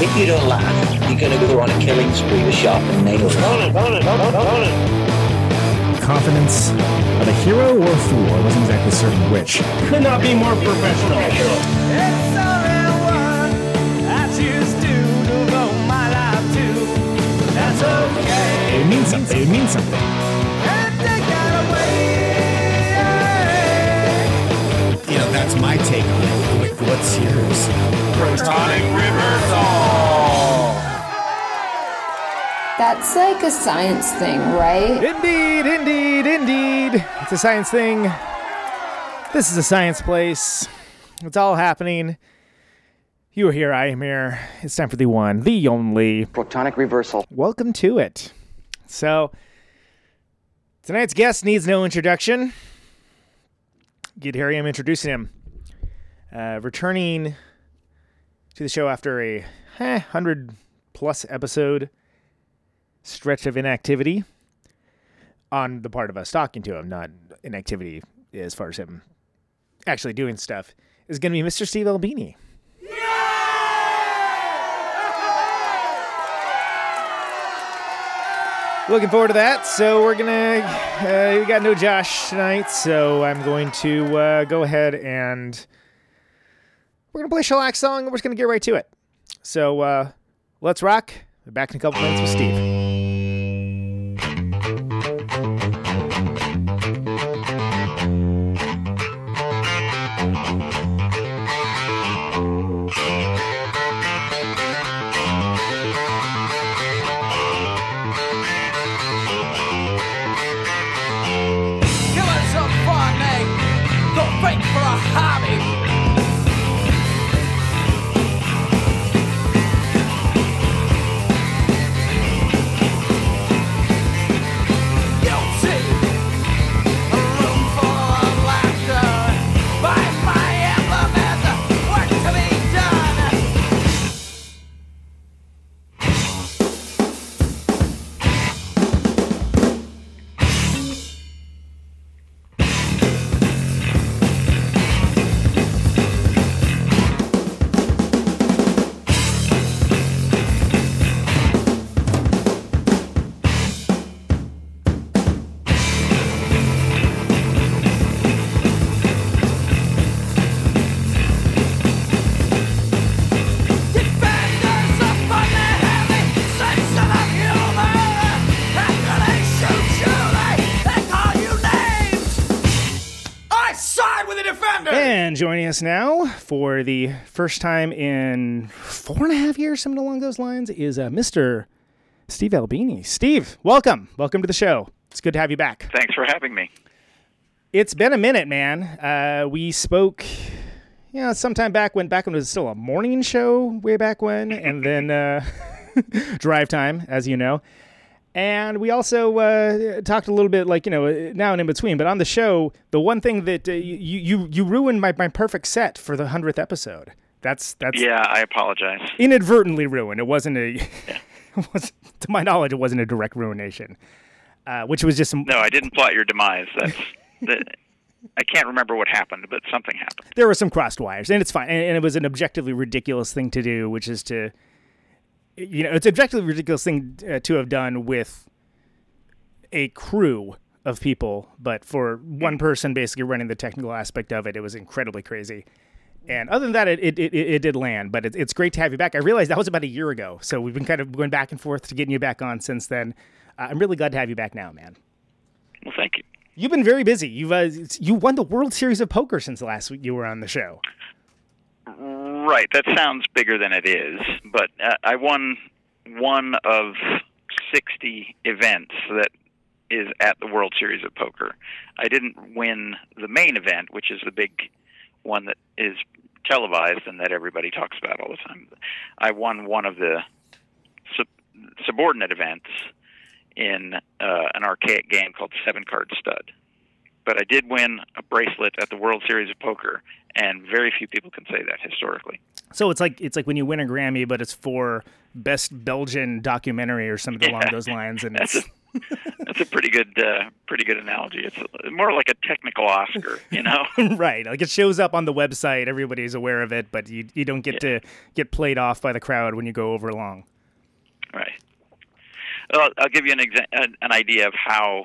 if you don't laugh, you're going to go on a killing spree with sharpened nails. Confidence of a hero or a fool. I wasn't exactly certain which. Could not be more professional. It means something. It means something. You know, that's my take on it. What's yours? Protonic reversal. That's like a science thing, right? Indeed, indeed, indeed. It's a science thing. This is a science place. It's all happening. You are here, I am here. It's time for the one, the only. Protonic reversal. Welcome to it. So, tonight's guest needs no introduction. Get here, I am introducing him. Uh, returning to the show after a eh, 100 plus episode stretch of inactivity on the part of us talking to him, not inactivity as far as him actually doing stuff, is going to be Mr. Steve Albini. Looking forward to that. So we're gonna. Uh, we got no Josh tonight, so I'm going to uh, go ahead and we're gonna play shellac song. and We're just gonna get right to it. So uh, let's rock. We're back in a couple minutes with Steve. Joining us now for the first time in four and a half years, something along those lines, is uh, Mr. Steve Albini. Steve, welcome. Welcome to the show. It's good to have you back. Thanks for having me. It's been a minute, man. Uh, we spoke, you know, sometime back when back when it was still a morning show, way back when, and then uh, drive time, as you know. And we also uh, talked a little bit, like you know, now and in between. But on the show, the one thing that uh, you you you ruined my, my perfect set for the hundredth episode. That's that's Yeah, I apologize. inadvertently ruined. It wasn't a, it was to my knowledge, it wasn't a direct ruination, uh, which was just some, No, I didn't plot your demise. That's the, I can't remember what happened, but something happened. there were some crossed wires, and it's fine. And, and it was an objectively ridiculous thing to do, which is to, you know, it's an objectively ridiculous thing uh, to have done with a crew of people, but for one person basically running the technical aspect of it, it was incredibly crazy. And other than that, it it, it, it did land, but it, it's great to have you back. I realized that was about a year ago, so we've been kind of going back and forth to getting you back on since then. Uh, I'm really glad to have you back now, man. Well, thank you. You've been very busy. You've uh, you won the World Series of Poker since the last week you were on the show. Right, that sounds bigger than it is, but uh, I won one of 60 events that is at the World Series of Poker. I didn't win the main event, which is the big one that is televised and that everybody talks about all the time. I won one of the sup- subordinate events in uh, an archaic game called Seven Card Stud. But I did win a bracelet at the World Series of Poker, and very few people can say that historically. So it's like it's like when you win a Grammy, but it's for best Belgian documentary or something along those lines, and That's it's a, that's a pretty good uh, pretty good analogy. It's more like a technical Oscar, you know. right. Like it shows up on the website, everybody's aware of it, but you you don't get to get played off by the crowd when you go over long. Right. Well, I'll give you an exa- an idea of how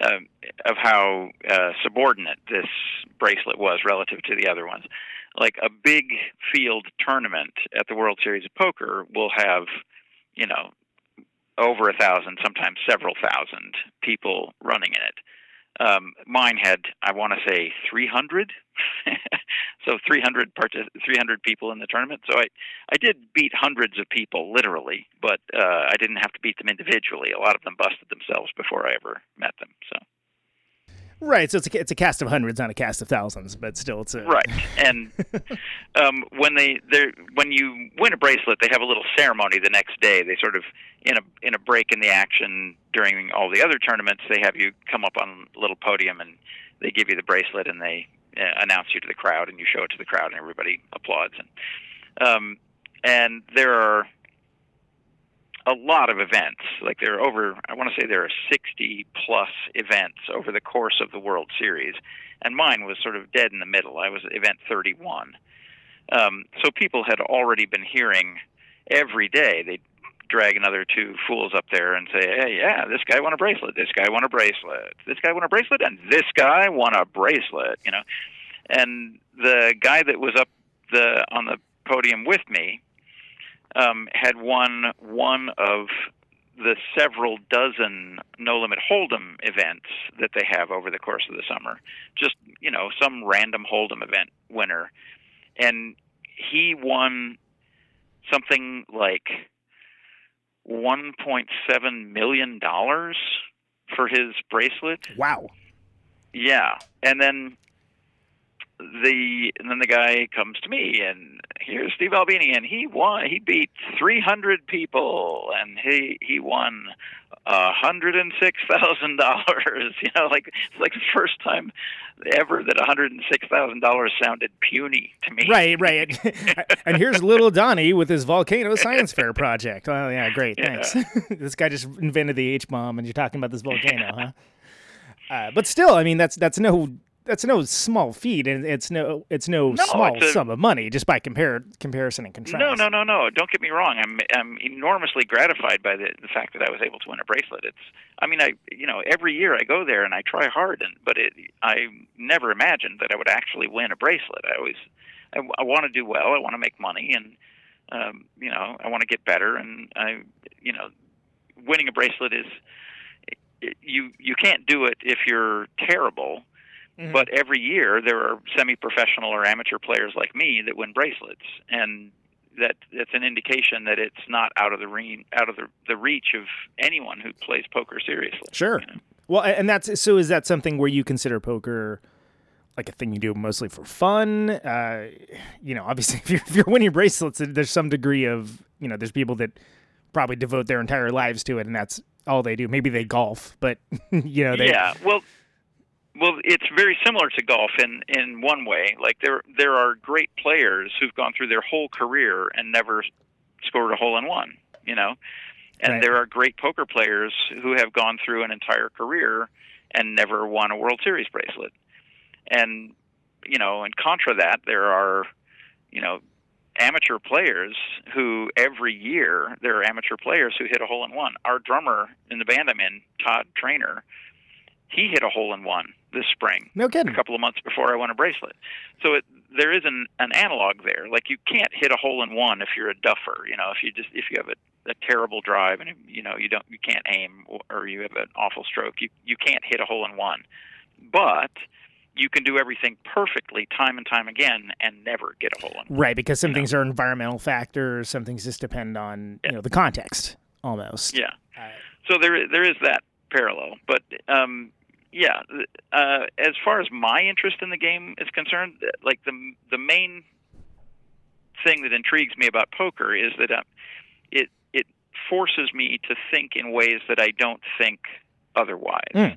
um of how uh, subordinate this bracelet was relative to the other ones. Like a big field tournament at the World Series of Poker will have, you know, over a thousand, sometimes several thousand people running in it. Um, mine had, I want to say, 300. so 300 partic- 300 people in the tournament. So I, I did beat hundreds of people, literally, but uh, I didn't have to beat them individually. A lot of them busted themselves before I ever met them. So Right. So it's a, it's a cast of hundreds, not a cast of thousands, but still it's a right, and um, when they when you win a bracelet, they have a little ceremony the next day. They sort of in a in a break in the action during all the other tournaments, they have you come up on a little podium and they give you the bracelet and they uh, announce you to the crowd and you show it to the crowd and everybody applauds and um, and there are a lot of events. Like there are over, I want to say there are 60 plus events over the course of the World Series, and mine was sort of dead in the middle. I was event 31. Um, so people had already been hearing every day. They'd drag another two fools up there and say, "Hey, yeah, this guy won a bracelet. This guy won a bracelet. This guy won a bracelet, and this guy won a bracelet." You know, and the guy that was up the on the podium with me um, had won one of the several dozen no limit hold'em events that they have over the course of the summer. Just you know, some random hold'em event winner, and he won something like 1.7 million dollars for his bracelet. Wow. Yeah, and then the and then the guy comes to me and here's Steve Albini and he won he beat 300 people and he he won a hundred and six thousand dollars you know like it's like the first time ever that a hundred and six thousand dollars sounded puny to me Right, right. and here's little Donnie with his volcano science fair project. Oh yeah, great. Yeah. Thanks. this guy just invented the H bomb, and you're talking about this volcano, huh? Uh, but still, I mean, that's that's no that's no small feat, and it's no it's no, No, small it's a- sum of money just by compare comparison and contrast. No, no, no, no. Don't get me wrong. I'm I'm enormously gratified by the the fact that I was able to win a bracelet. It's I mean I you know every year I go there and I try hard and but it I never imagined that I would actually win a bracelet. I always I, I want to do well. I want to make money and um, you know I want to get better and I you know winning a bracelet is you you can't do it if you're terrible. Mhm. But every year there are semi-professional or amateur players like me that win bracelets, and that that's an indication that it's not out of the re- out of the, the reach of anyone who plays poker seriously. Sure. Well, and that's so. Is that something where you consider poker like a thing you do mostly for fun? Uh, you know, obviously, if you're, if you're winning bracelets, there's some degree of you know, there's people that probably devote their entire lives to it, and that's all they do. Maybe they golf, but you know, they yeah, well, well, it's very similar to golf in in one way. Like there there are great players who've gone through their whole career and never scored a hole in one. You know, and Right. there are great poker players who have gone through an entire career and never won a World Series bracelet. And you know, and contra that, there are you know amateur players who every year there are amateur players who hit a hole in one. Our drummer in the band I'm in, Todd Trainer, he hit a hole in one this spring no kidding. a couple of months before I won a bracelet. So it, there is an, an analog there. Like you can't hit a hole in one if you're a duffer. You know, if you just if you have a, a terrible drive and you know you don't you can't aim or, or you have an awful stroke, you you can't hit a hole in one. But you can do everything perfectly time and time again and never get a hole in one. Right, because some things are environmental factors, some things just depend on you know the context almost. Yeah. So there there is that parallel, but um, yeah. Uh, as far as my interest in the game is concerned, like the the main thing that intrigues me about poker is that uh, it it forces me to think in ways that I don't think otherwise. Mm.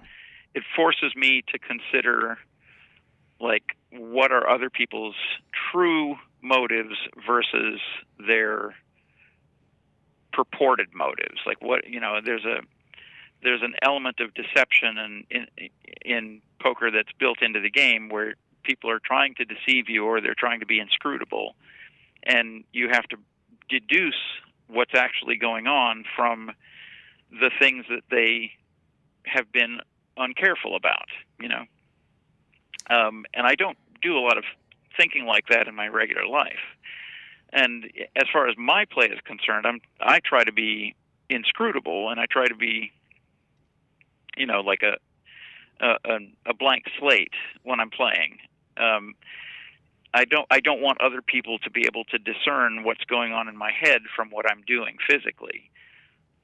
It forces me to consider like what are other people's true motives versus their purported motives. Like what you know, there's a there's an element of deception and in in poker that's built into the game where people are trying to deceive you or they're trying to be inscrutable. And you have to deduce what's actually going on from the things that they have been uncareful about you know? Um, and i don't do a lot of thinking like that in my regular life. And as far as my play is concerned i'm i try to be inscrutable and i try to be you know like a a, a blank slate when I'm playing. Um, I don't I don't want other people to be able to discern what's going on in my head from what I'm doing physically.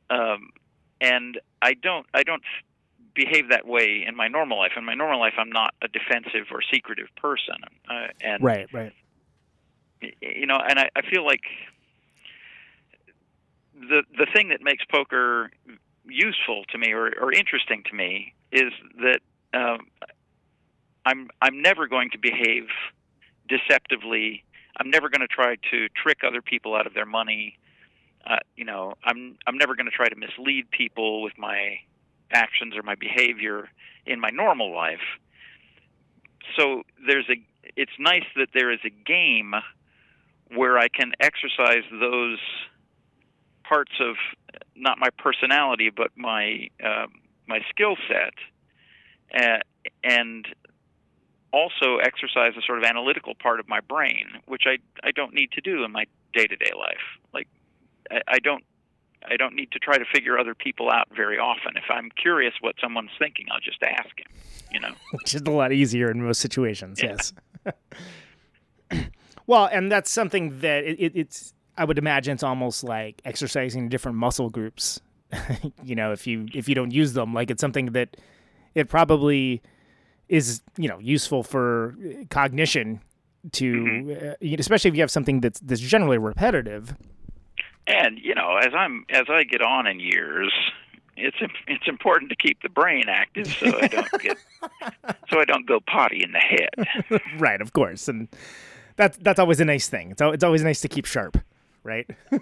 Um, and I don't I don't behave that way in my normal life. In my normal life, I'm not a defensive or secretive person. Uh, and right, right. You know, and I, I feel like the the thing that makes poker useful to me or, or interesting to me is that um, I'm I'm never going to behave deceptively. I'm never going to try to trick other people out of their money. Uh, you know, I'm I'm never going to try to mislead people with my actions or my behavior in my normal life. So there's a it's nice that there is a game where I can exercise those parts of not my personality but my uh, my skill set uh, and also exercise a sort of analytical part of my brain, which I I don't need to do in my day to day life. Like I, I don't I don't need to try to figure other people out very often. If I'm curious what someone's thinking, I'll just ask him. You know, which is a lot easier in most situations. Yeah. Yes. well, and that's something that it, it, it's. I would imagine it's almost like exercising different muscle groups. you know, if you if you don't use them, like it's something that it probably is you know useful for cognition to Mm-hmm. uh, especially if you have something that's that's generally repetitive and you know, as I'm as I get on in years, it's it's important to keep the brain active so I don't get so I don't go potty in the head. right of course and that's that's always a nice thing it's, it's always nice to keep sharp right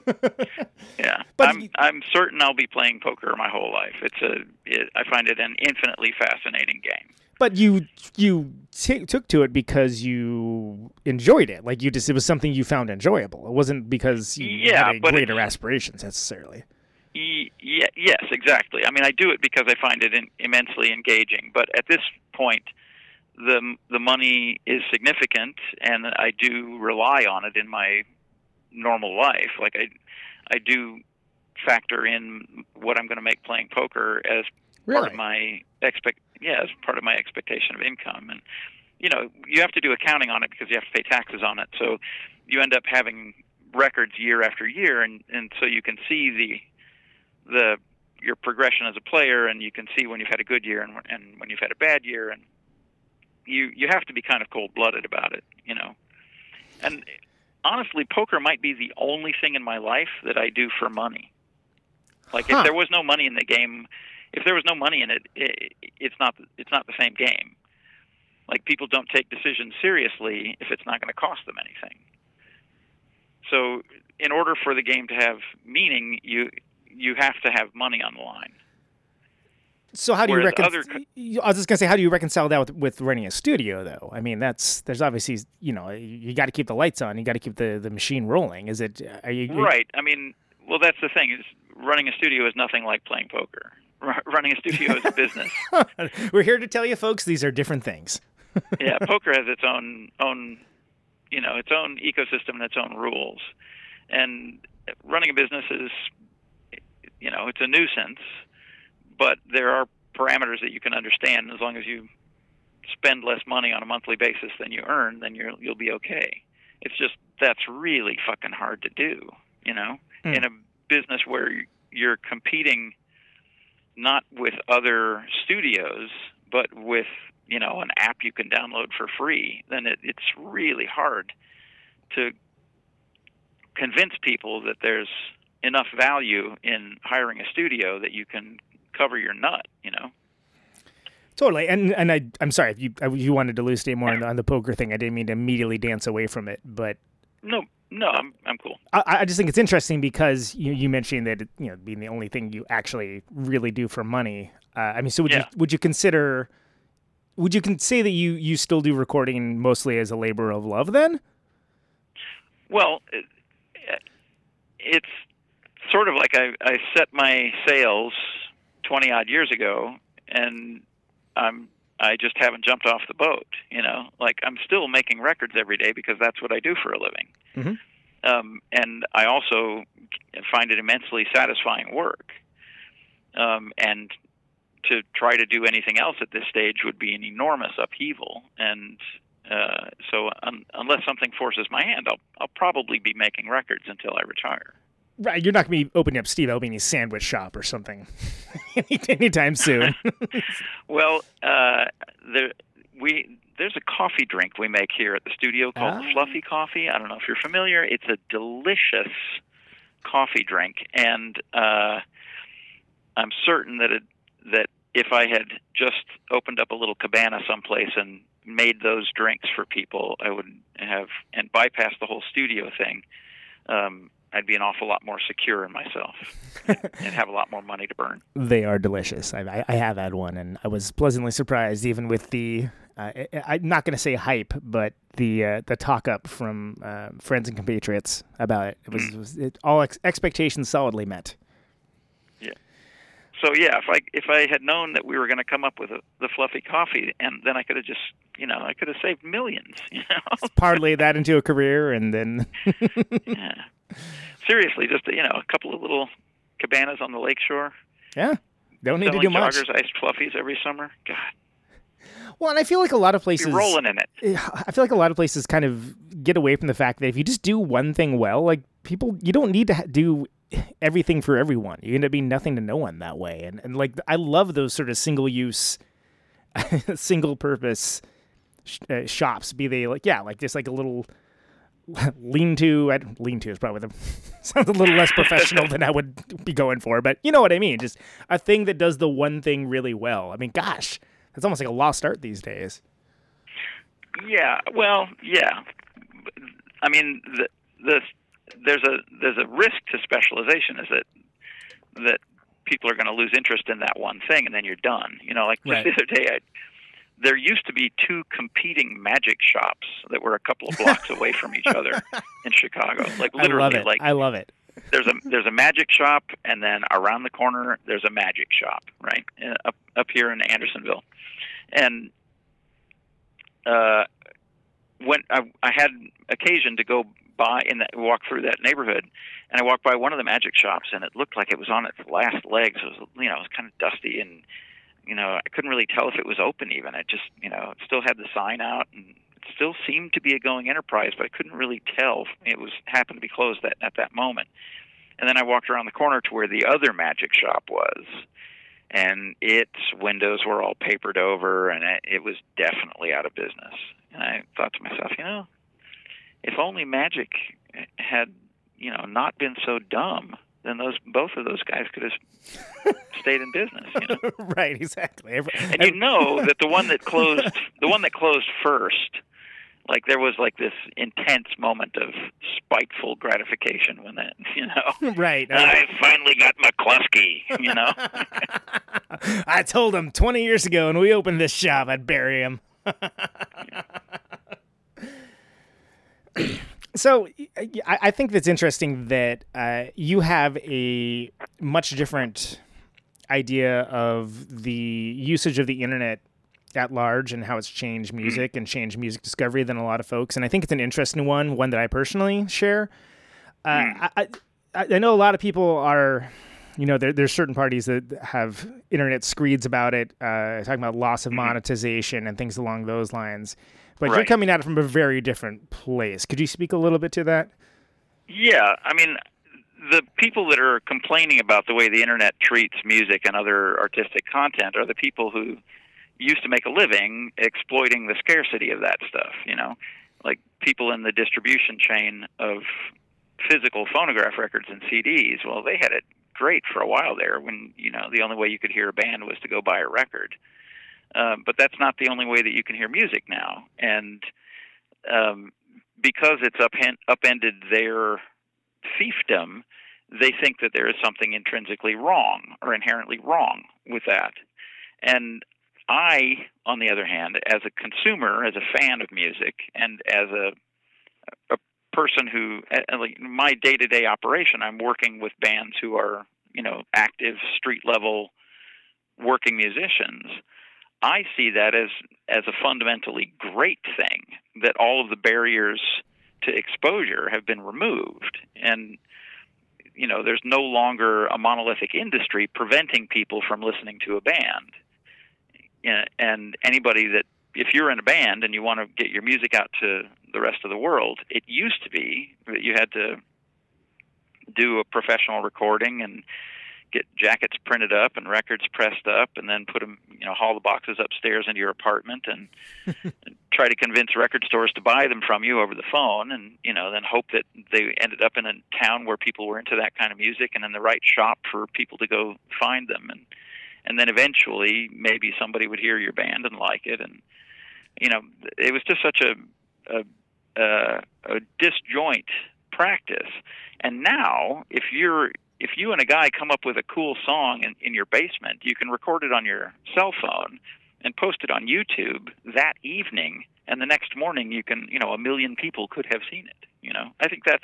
Yeah, But I'm you- I'm certain I'll be playing poker my whole life. It's a it, I find it an infinitely fascinating game. but you you t- took to it because you enjoyed it like you just it was something you found enjoyable it wasn't because you Yeah, had but greater aspirations necessarily Y- yeah, yes, exactly. I mean, I do it because I find it in, immensely engaging. But at this point, the the money is significant, and I do rely on it in my normal life. Like I, I do factor in what I'm going to make playing poker as part of my expect. Yeah, as part of my expectation of income, and you know, you have to do accounting on it because you have to pay taxes on it. So you end up having records year after year, and and so you can see the the your progression as a player, and you can see when you've had a good year and and when you've had a bad year, and you you have to be kind of cold blooded about it, you know. And honestly, poker might be the only thing in my life that I do for money. Like Huh. if there was no money in the game, if there was no money in it, it, it's not it's not the same game. Like people don't take decisions seriously if it's not going to cost them anything. So, in order for the game to have meaning, you you have to have money on the line. So how do you Whereas recon- other I was just gonna say, how do you reconcile that with, with running a studio, though? I mean, that's there's obviously you know you got to keep the lights on, you got to keep the, the machine rolling. Is it are you Right. I mean, well, that's the thing is running a studio is nothing like playing poker. R- running a studio is a business. We're here to tell you, folks, these are different things. yeah, poker has its own own you know its own ecosystem and its own rules, and running a business is you know it's a nuisance, but there are parameters that you can understand as long as you spend less money on a monthly basis than you earn, then you're you'll be okay. It's just that's really fucking hard to do, you know, Mm. in a business where you're competing not with other studios, but with you know an app you can download for free. Then it, it's really hard to convince people that there's enough value in hiring a studio that you can cover your nut. You know. Totally, and and I I'm sorry if you you wanted to elucidate more on the, on the poker thing. I didn't mean to immediately dance away from it, but No, no, I'm I'm cool. I, I just think it's interesting because you you mentioned that you know being the only thing you actually really do for money. Uh, I mean, so would Yeah. you would you consider would you can say that you you still do recording mostly as a labor of love then? Well, it, it's sort of like I, I set my sails 20 odd years ago, and I'm I just haven't jumped off the boat. You know, like I'm still making records every day because that's what I do for a living. Mhm. Um, and I also find it immensely satisfying work. Um, and to try to do anything else at this stage would be an enormous upheaval. And uh, so, un- unless something forces my hand, I'll I'll probably be making records until I retire. Right, you're not going to be opening up Steve Albini's sandwich shop or something anytime soon. Well, uh, there we there's a coffee drink we make here at the studio called Ah. Fluffy Coffee. I don't know if you're familiar. It's a delicious coffee drink, and uh, I'm certain that it that if I had just opened up a little cabana someplace and made those drinks for people, I would have and bypassed the whole studio thing. Um, I'd be an awful lot more secure in myself and have a lot more money to burn. they are delicious. I, I, have had one, and I was pleasantly surprised, even with the. Uh, I, I'm not going to say hype, but the uh, the talk up from uh, friends and compatriots about it. It was, it was it, all ex- expectations solidly met. Yeah. So yeah, if I if I had known that we were going to come up with a, the fluffy coffee, and then I could have just you know I could have saved millions. You know, Parlay that into a career, and then yeah. Seriously, just you know a couple of little cabanas on the lakeshore. yeah, don't need to do much. joggers iced fluffies every summer. God, Well, and I feel like a lot of places be rolling in it. I feel like a lot of places kind of get away from the fact that if you just do one thing well, like people, you don't need to do everything for everyone. You end up being nothing to no one that way. And and like I love those sort of single use, single purpose sh- uh, shops. Be they like yeah, like just like a little lean to. Lean to is probably the sounds a little less professional than I would be going for, but you know what I mean. Just a thing that does the one thing really well. I mean, gosh, that's almost like a lost art these days. Yeah, well, yeah. I mean, the, the there's a there's a risk to specialization is that that people are going to lose interest in that one thing and then you're done. You know, like just Right. the other day, I, there used to be two competing magic shops that were a couple of blocks away from each other in Chicago. Like literally, I love it. like I love it. there's a there's a magic shop, and then around the corner there's a magic shop, right uh, up up here in Andersonville, and uh, when I, I had occasion to go by and that walk through that neighborhood, and I walked by one of the magic shops, and it looked like it was on its last legs. It was you know it was kind of dusty, and you know I couldn't really tell if it was open even. It just you know still had the sign out and. It still seemed to be a going enterprise, but I couldn't really tell. It was happened to be closed that at that moment. And then I walked around the corner to where the other magic shop was, and its windows were all papered over, and it, it was definitely out of business. And I thought to myself, you know, if only magic had, you know, not been so dumb, then those both of those guys could have stayed in business. You know, right, exactly. Every- and you know that the one that closed, the one that closed first. Like there was like this intense moment of spiteful gratification when that, you know, right. Uh, I finally got McCluskey, you know. I told him 20 years ago when we opened this shop, I'd bury him. So I, I think that's interesting that uh, you have a much different idea of the usage of the internet at large and how it's changed music and changed music discovery than a lot of folks. And I think it's an interesting one, one that I personally share. Uh, I, I, I know a lot of people are, you know, there, there's certain parties that have internet screeds about it, uh, talking about loss of monetization and things along those lines. But you're coming at it from a very different place. Could you speak a little bit to that? Yeah, I mean, the people that are complaining about the way the internet treats music and other artistic content are the people who used to make a living exploiting the scarcity of that stuff, you know? Like people in the distribution chain of physical phonograph records and CDs. Well, they had it great for a while there when you know the only way you could hear a band was to go buy a record. Um, but that's not the only way that you can hear music now, and um, because it's upend- upended their fiefdom, they think that there is something intrinsically wrong or inherently wrong with that. And I, on the other hand, as a consumer, as a fan of music, and as a a person who, like my day-to-day operation, I'm working with bands who are, you know, active street level working musicians. I see that as as a fundamentally great thing that all of the barriers to exposure have been removed. And you know there's no longer a monolithic industry preventing people from listening to a band. And anybody that if you're in a band and you want to get your music out to the rest of the world it used to be that you had to do a professional recording and get jackets printed up and records pressed up and then put them you know haul the boxes upstairs into your apartment and, and try to convince record stores to buy them from you over the phone and you know then hope that they ended up in a town where people were into that kind of music and in the right shop for people to go find them. And and then eventually maybe somebody would hear your band and like it. And you know it was just such a a, a, a disjoint practice. And now if you're if you and a guy come up with a cool song in, in your basement, you can record it on your cell phone and post it on YouTube that evening, and the next morning you can, you know, a million people could have seen it. You know, I think that's,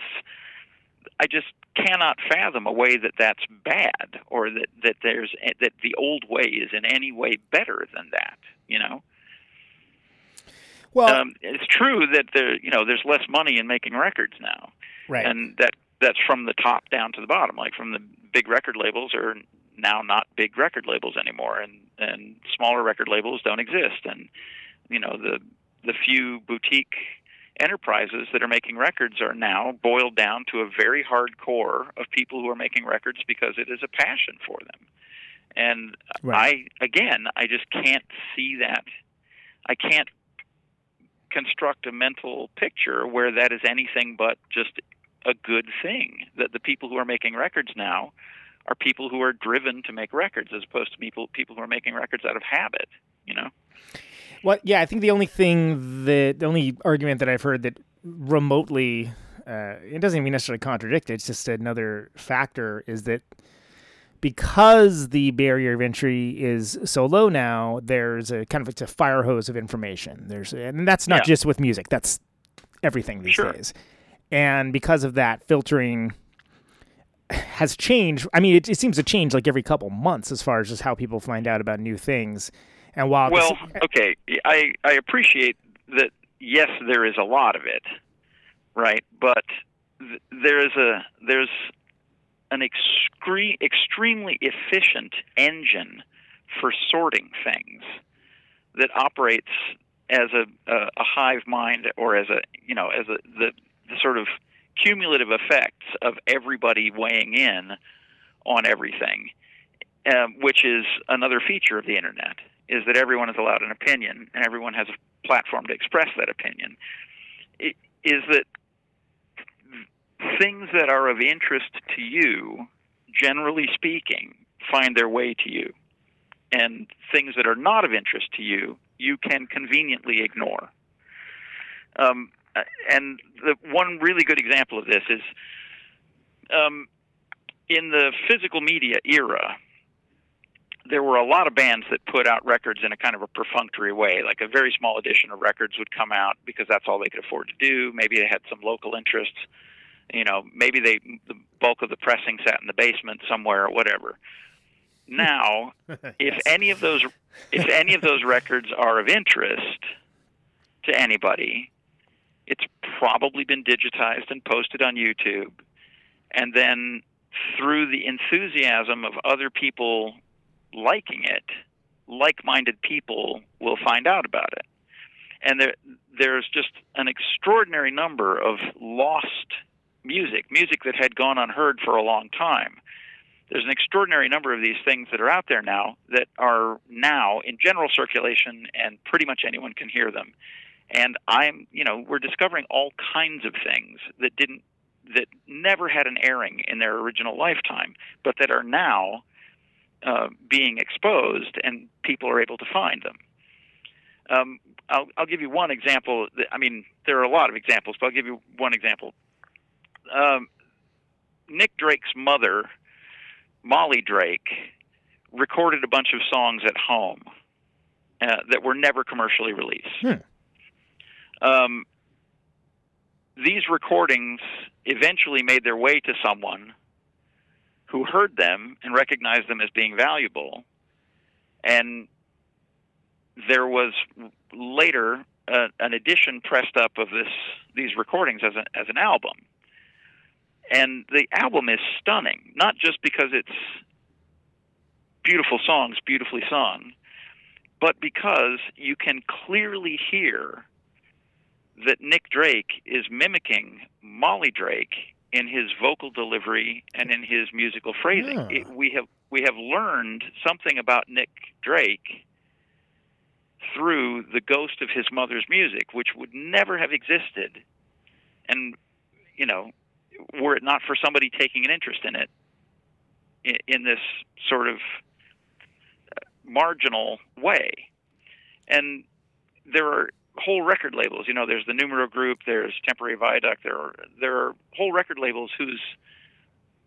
I just cannot fathom a way that that's bad or that that there's that the old way is in any way better than that. You know. Well, um, it's true that there, you know, there's less money in making records now, right? And that that's from the top down to the bottom. Like from the big record labels are now not big record labels anymore, and and smaller record labels don't exist. And you know the the few boutique enterprises that are making records are now boiled down to a very hard core of people who are making records because it is a passion for them. And right. I again, I just can't see that. I can't construct a mental picture where that is anything but just a good thing that the people who are making records now are people who are driven to make records as opposed to people people who are making records out of habit you know well yeah i think the only thing that the only argument that i've heard that remotely uh, it doesn't even necessarily contradict it, it's just another factor is that because the barrier of entry is so low now there's a kind of it's a fire hose of information there's and that's not Yeah. just with music that's everything these Sure. days and because of that filtering has changed. I mean it, it seems to change like every couple months as far as just how people find out about new things. And while well s- eh, okay i i appreciate that yes there is a lot of it right? But th- there is a there's an excre- extremely efficient engine for sorting things that operates as a, a, a hive mind or as a you know as a the, the sort of cumulative effects of everybody weighing in on everything, um, which is another feature of the internet, is that everyone is allowed an opinion and everyone has a platform to express that opinion. It, is that things that are of interest to you, generally speaking, find their way to you, and things that are not of interest to you, you can conveniently ignore. Um, uh, and the one really good example of this is um, in the physical media era. There were a lot of bands that put out records in a kind of a perfunctory way, like a very small edition of records would come out because that's all they could afford to do. Maybe they had some local interests, you know. Maybe they the bulk of the pressing sat in the basement somewhere or whatever. Now, if any of those if any of those records are of interest to anybody, it's probably been digitized and posted on YouTube. And then through the enthusiasm of other people liking it, like minded people will find out about it. And there, there's just an extraordinary number of lost music, music that had gone unheard for a long time. There's an extraordinary number of these things that are out there now that are now in general circulation, and pretty much anyone can hear them and i'm you know we're discovering all kinds of things that didn't that never had an airing in their original lifetime, but that are now uh, being exposed, and people are able to find them. Um, I'll, I'll give you one example. that- I mean, there are a lot of examples, but I'll give you one example. Um, Nick Drake's mother, Molly Drake, recorded a bunch of songs at home uh, that were never commercially released. Um, these recordings eventually made their way to someone who heard them and recognized them as being valuable. And there was later uh, an edition pressed up of this these recordings as, a, as an album. And the album is stunning, not just because it's beautiful songs, beautifully sung, but because you can clearly hear that Nick Drake is mimicking Molly Drake in his vocal delivery and in his musical phrasing. Ah. It, we have we have learned something about Nick Drake through the ghost of his mother's music, which would never have existed, and you know, were it not for somebody taking an interest in it, in, in this sort of uh, marginal way, and there are whole record labels. You know, there's the Numero Group, there's Temporary Viaduct. There are there are whole record labels whose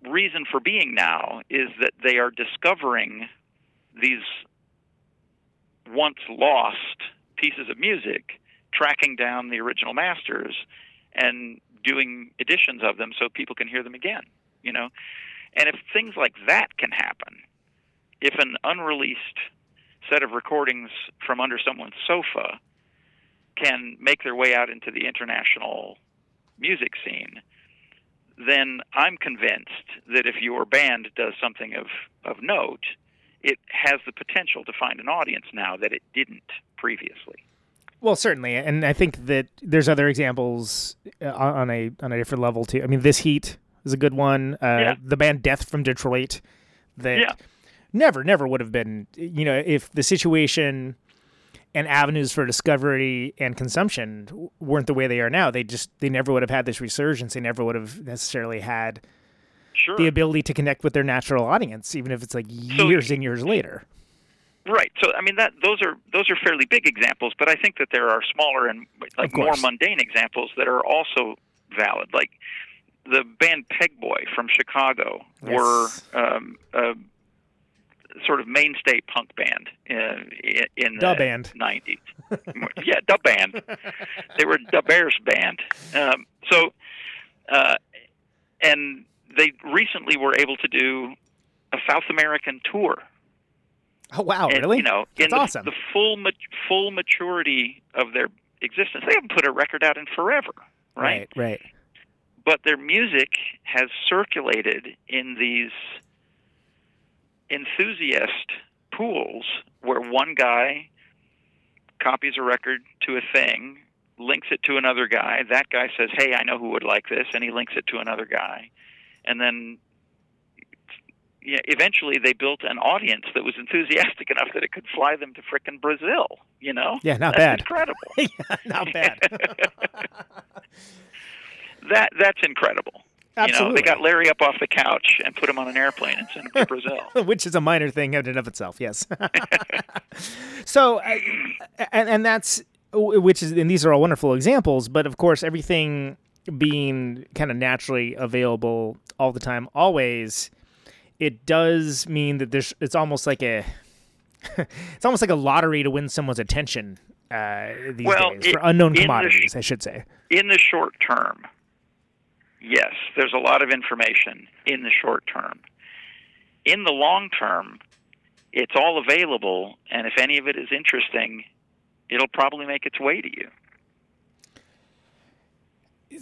reason for being now is that they are discovering these once lost pieces of music, tracking down the original masters, and doing editions of them so people can hear them again. You know, and if things like that can happen, if an unreleased set of recordings from under someone's sofa can make their way out into the international music scene, then I'm convinced that if your band does something of, of note, it has the potential to find an audience now that it didn't previously. Well, certainly, and I think that there's other examples uh, on a on a different level too. I mean, this heat is a good one. Uh, Yeah. The band Death from Detroit, that Yeah. never, never would have been. You know, if the situation and avenues for discovery and consumption weren't the way they are now, they just they never would have had this resurgence. They never would have necessarily had Sure. the ability to connect with their natural audience, even if it's like So- years and years later. Right. So I mean that those are those are fairly big examples, but I think that there are smaller and like more mundane examples that are also valid. Like the band Pegboy from Chicago Yes. were um, a sort of mainstay punk band in, in the band. 90s. yeah, dub band. They were Da Bears band. Um, so, uh, and they recently were able to do a South American tour Oh wow, and, really? You know, That's in the, awesome. the full full maturity of their existence, they haven't put a record out in forever, right? right, right. But their music has circulated in these enthusiast pools where one guy copies a record to a thing, links it to another guy. That guy says, "Hey, I know who would like this," and he links it to another guy, and then yeah, eventually they built an audience that was enthusiastic enough that it could fly them to frickin' Brazil. You know? Yeah, not That's bad. Incredible. yeah, not bad. that that's incredible. You know, Absolutely. they got Larry up off the couch and put him on an airplane and sent him to Brazil. which is a minor thing in and of itself. Yes. so, uh, and and that's which is and these are all wonderful examples, but of course, everything being kind of naturally available all the time, always, it does mean that there's it's almost like a it's almost like a lottery to win someone's attention uh, these Well, days it- for unknown in the sh- commodities, I should say. In the short term, yes, there's a lot of information in the short term. In the long term, it's all available, and if any of it is interesting, it'll probably make its way to you.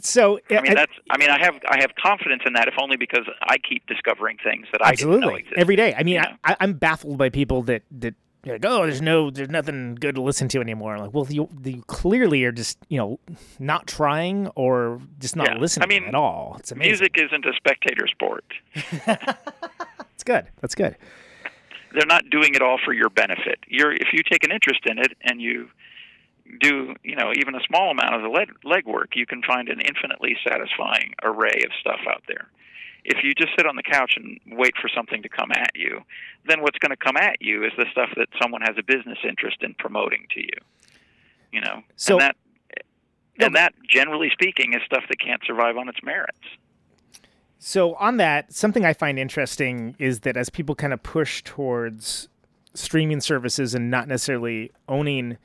So, I mean, that's. I mean, I have I have confidence in that, if only because I keep discovering things that I absolutely every day. I mean, you know? I, I'm baffled by people that that you're like, oh, there's no, there's nothing good to listen to anymore. I'm like, well, you, you clearly are just, you know, not trying or just not Yeah. listening I mean, at all. It's amazing. Music isn't a spectator sport. It's good. That's good. they're not doing it all for your benefit. You're if you take an interest in it and you do you know even a small amount of the leg legwork, you can find an infinitely satisfying array of stuff out there. If you just sit on the couch and wait for something to come at you, then what's going to come at you is the stuff that someone has a business interest in promoting to you. You know, So- and that and that generally speaking is stuff that can't survive on its merits. So on that, something I find interesting is that as people kind of push towards streaming services and not necessarily owning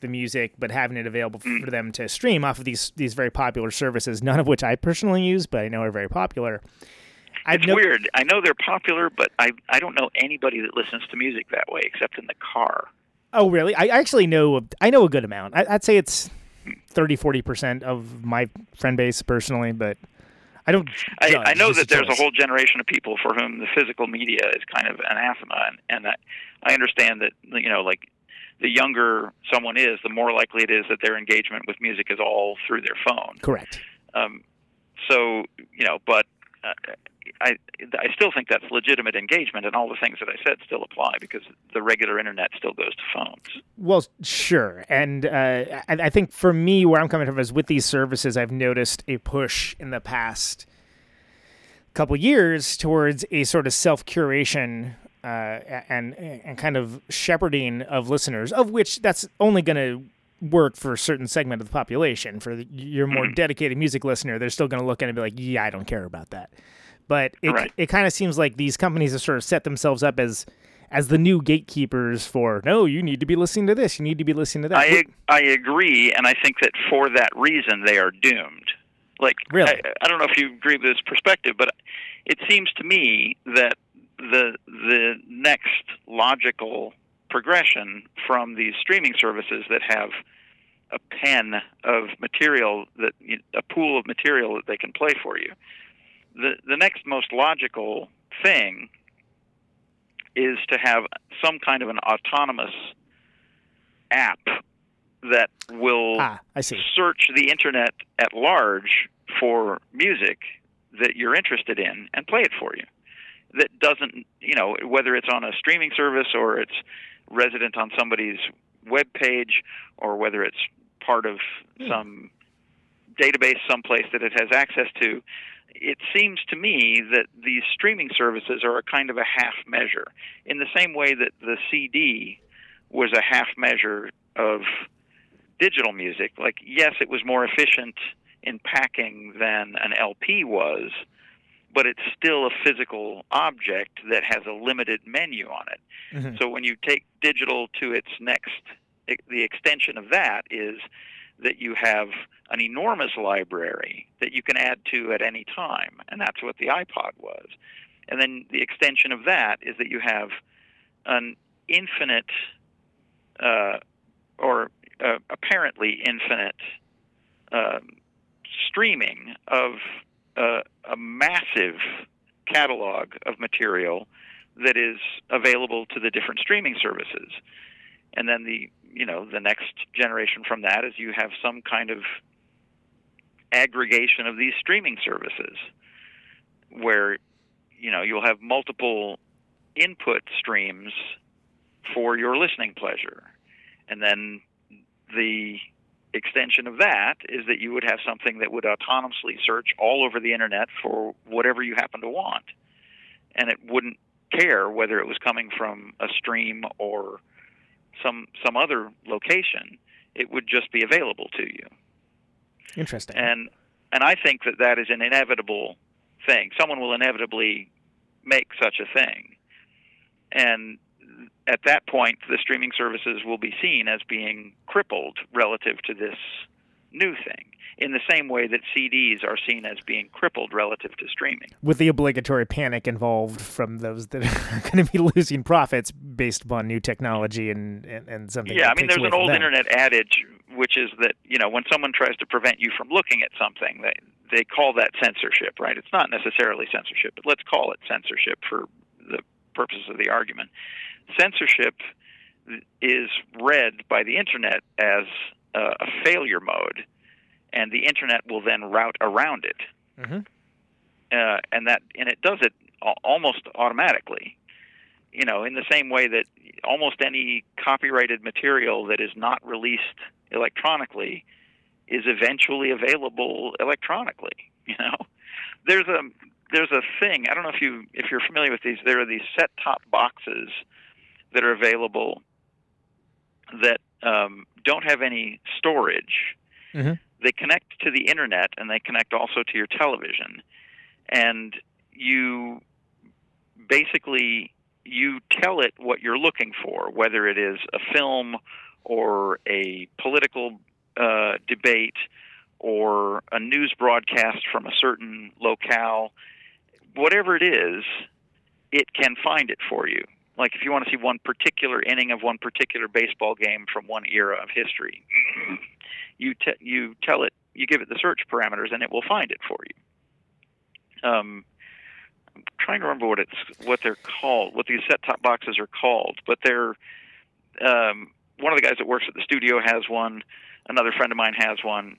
the music, but having it available Mm. for them to stream off of these these very popular services, none of which I personally use, but I know are very popular. I've It's no- weird. I know they're popular, but I I don't know anybody that listens to music that way except in the car. Oh, really? I actually know. I know a good amount. I, I'd say it's 30, 40 percent of my friend base personally, but I don't. I. I know that there's a whole generation of people for whom the physical media is kind of anathema, and, and I, I understand that you know, like the younger someone is, the more likely it is that their engagement with music is all through their phone. correct. Um, so you know, but uh, I I still think that's legitimate engagement, and all the things that I said still apply because the regular internet still goes to phones. Well, sure, and uh, I, I think for me, where I'm coming from is with these services, I've noticed a push in the past couple years towards a sort of self curation uh, and and kind of shepherding of listeners, of which that's only going to work for a certain segment of the population. For the, your more dedicated music listener, they're still going to look at it and be like, "Yeah, I don't care about that." But it Right. it kind of seems like these companies have sort of set themselves up as as the new gatekeepers for no, you need to be listening to this, you need to be listening to that. I I agree, and I think that for that reason they are doomed. Like, Really? I, I don't know if you agree with this perspective, but it seems to me that the the next logical progression from these streaming services that have a pen of material that a pool of material that they can play for you. The the next most logical thing is to have some kind of an autonomous app that will ah, search the internet at large for music that you're interested in and play it for you. That doesn't, you know, whether it's on a streaming service or it's resident on somebody's web page or whether it's part of hmm. some database someplace that it has access to, it seems to me that these streaming services are a kind of a half measure. In the same way that the CD was a half measure of digital music, like, yes, it was more efficient in packing than an LP was, but it's still a physical object that has a limited menu on it. Mhm. So when you take digital to its next, the extension of that is that you have an enormous library that you can add to at any time, and that's what the iPod was. And then the extension of that is that you have an infinite, uh, or uh, apparently infinite, um, streaming of uh, a massive catalog of material that is available to the different streaming services. And then the you know the next generation from that is you have some kind of aggregation of these streaming services where you know you'll have multiple input streams for your listening pleasure and then the extension of that is that you would have something that would autonomously search all over the internet for whatever you happen to want and it wouldn't care whether it was coming from a stream or some some other location it would just be available to you Interesting. and and I think that that is an inevitable thing. Someone will inevitably make such a thing, and at that point, the streaming services will be seen as being crippled relative to this new thing. In the same way that CDs are seen as being crippled relative to streaming. With the obligatory panic involved from those that are going to be losing profits based upon new technology and, and, and something. Yeah, I mean, there's an old them. internet adage, which is that you know when someone tries to prevent you from looking at something, they they call that censorship, right? It's not necessarily censorship, but let's call it censorship for the purposes of the argument. Censorship is read by the internet as uh, a failure mode, and the internet will then route around it, Mhm. uh, and that and it does it al- almost automatically you know, in the same way that almost any copyrighted material that is not released electronically is eventually available electronically. You know, there's a there's a thing. I don't know if you if you're familiar with these. There are these set top boxes that are available that um, don't have any storage. Mhm. They connect to the internet and they connect also to your television, and you basically you tell it what you're looking for, whether it is a film or a political uh, debate or a news broadcast from a certain locale, whatever it is, it can find it for you. Like if you want to see one particular inning of one particular baseball game from one era of history, you you tell it, you give it the search parameters, and it will find it for you. Um, I'm trying to remember what it's what they're called, what these set-top boxes are called, but they're um, one of the guys that works at the studio has one. Another friend of mine has one,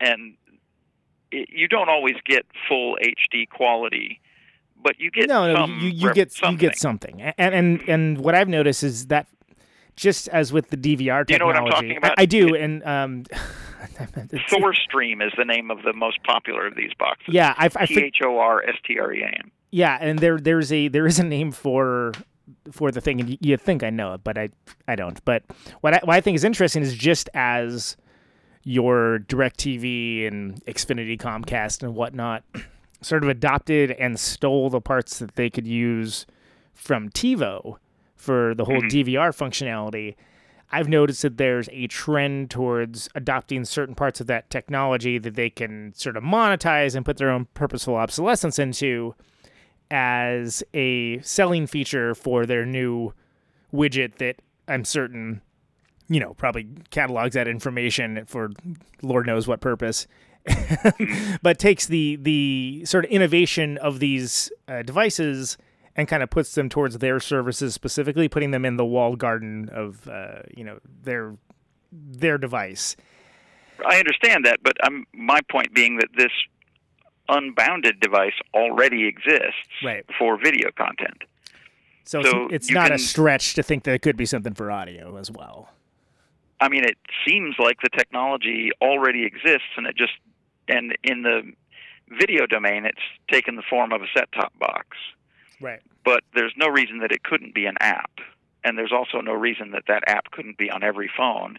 and it, you don't always get full HD quality, but you get no, no, you, you rep- get something. you get something, and and and what I've noticed is that just as with the DVR technology, you know what I'm talking about? I, I do, and um, it's- Thor Stream is the name of the most popular of these boxes. yeah, I, T H O R S T R E A M. yeah, and there there's a there is a name for for the thing, and you, you think I know it, but I I don't. But what I what I think is interesting is just as your DirecTV and Xfinity, Comcast, and whatnot sort of adopted and stole the parts that they could use from TiVo for the whole mm-hmm. DVR functionality. I've noticed that there's a trend towards adopting certain parts of that technology that they can sort of monetize and put their own purposeful obsolescence into as a selling feature for their new widget that I'm certain, you know, probably catalogs that information for Lord knows what purpose. But takes the the sort of innovation of these uh, devices and kind of puts them towards their services specifically, putting them in the walled garden of uh, you know their their device. I understand that, but um, my point being that this unbounded device already exists Right. for video content. So, So it's, it's not can- a stretch to think that it could be something for audio as well. I mean, it seems like the technology already exists, and it just and in the video domain, it's taken the form of a set-top box. Right. But there's no reason that it couldn't be an app, and there's also no reason that that app couldn't be on every phone,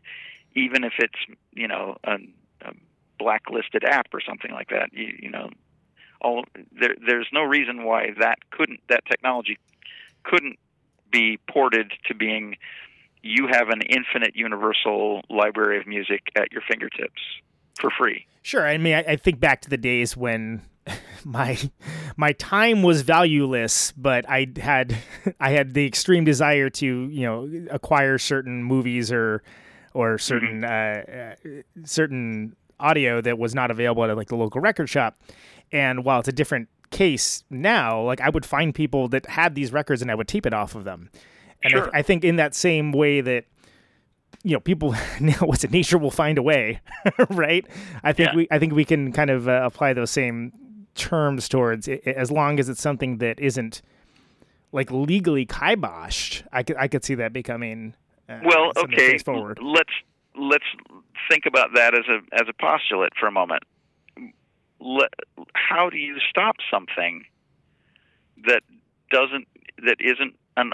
even if it's you know a, a blacklisted app or something like that. You, you know, all there there's no reason why that couldn't that technology couldn't be ported to being you have an infinite universal library of music at your fingertips for free. Sure. I mean, I, I think back to the days when my my time was valueless, but I had I had the extreme desire to you know acquire certain movies or or certain uh, uh, certain audio that was not available at like the local record shop. And while it's a different case now, like I would find people that had these records and I would tape it off of them. And I, Sure. I think in that same way that you know people what's it nature will find a way right i think Yeah. we i think we can kind of uh, apply those same terms towards it, as long as it's something that isn't like legally kiboshed i could i could see that becoming uh, Well, okay. straightforward. Let's let's think about that as a as a postulate for a moment. Let, how do you stop something that doesn't that isn't an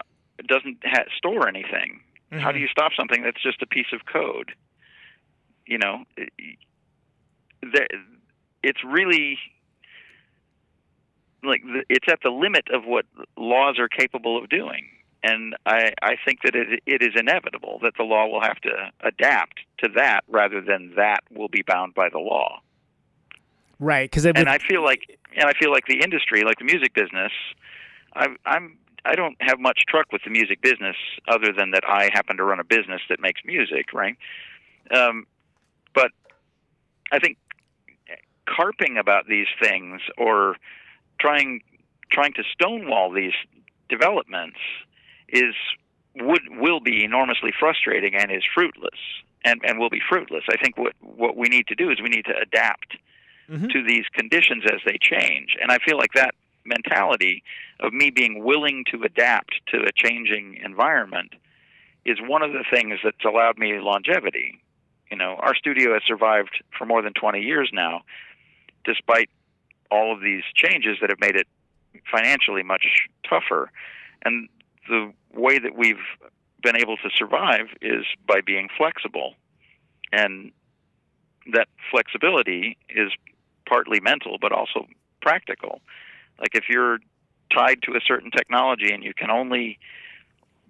doesn't ha- store anything? How do mm-hmm. you stop something that's just a piece of code? You know, eh, it's really like it's at the limit of what laws are capable of doing, and I I think that it it is inevitable that the law will have to adapt to that rather than that will be bound by the law. right because And I feel like and I feel like the industry, like the music business, I, I'm I don't have much truck with the music business other than that I happen to run a business that makes music, right? Um, but I think carping about these things or trying trying to stonewall these developments is would will be enormously frustrating and is fruitless and and will be fruitless. I think what what we need to do is we need to adapt to these conditions as they change. And I feel like that mentality of me being willing to adapt to a changing environment is one of the things that's allowed me longevity. You know, our studio has survived for more than 20 years now, despite all of these changes that have made it financially much tougher. And the way that we've been able to survive is by being flexible. And that flexibility is partly mental, but also practical. Like if you're tied to a certain technology and you can only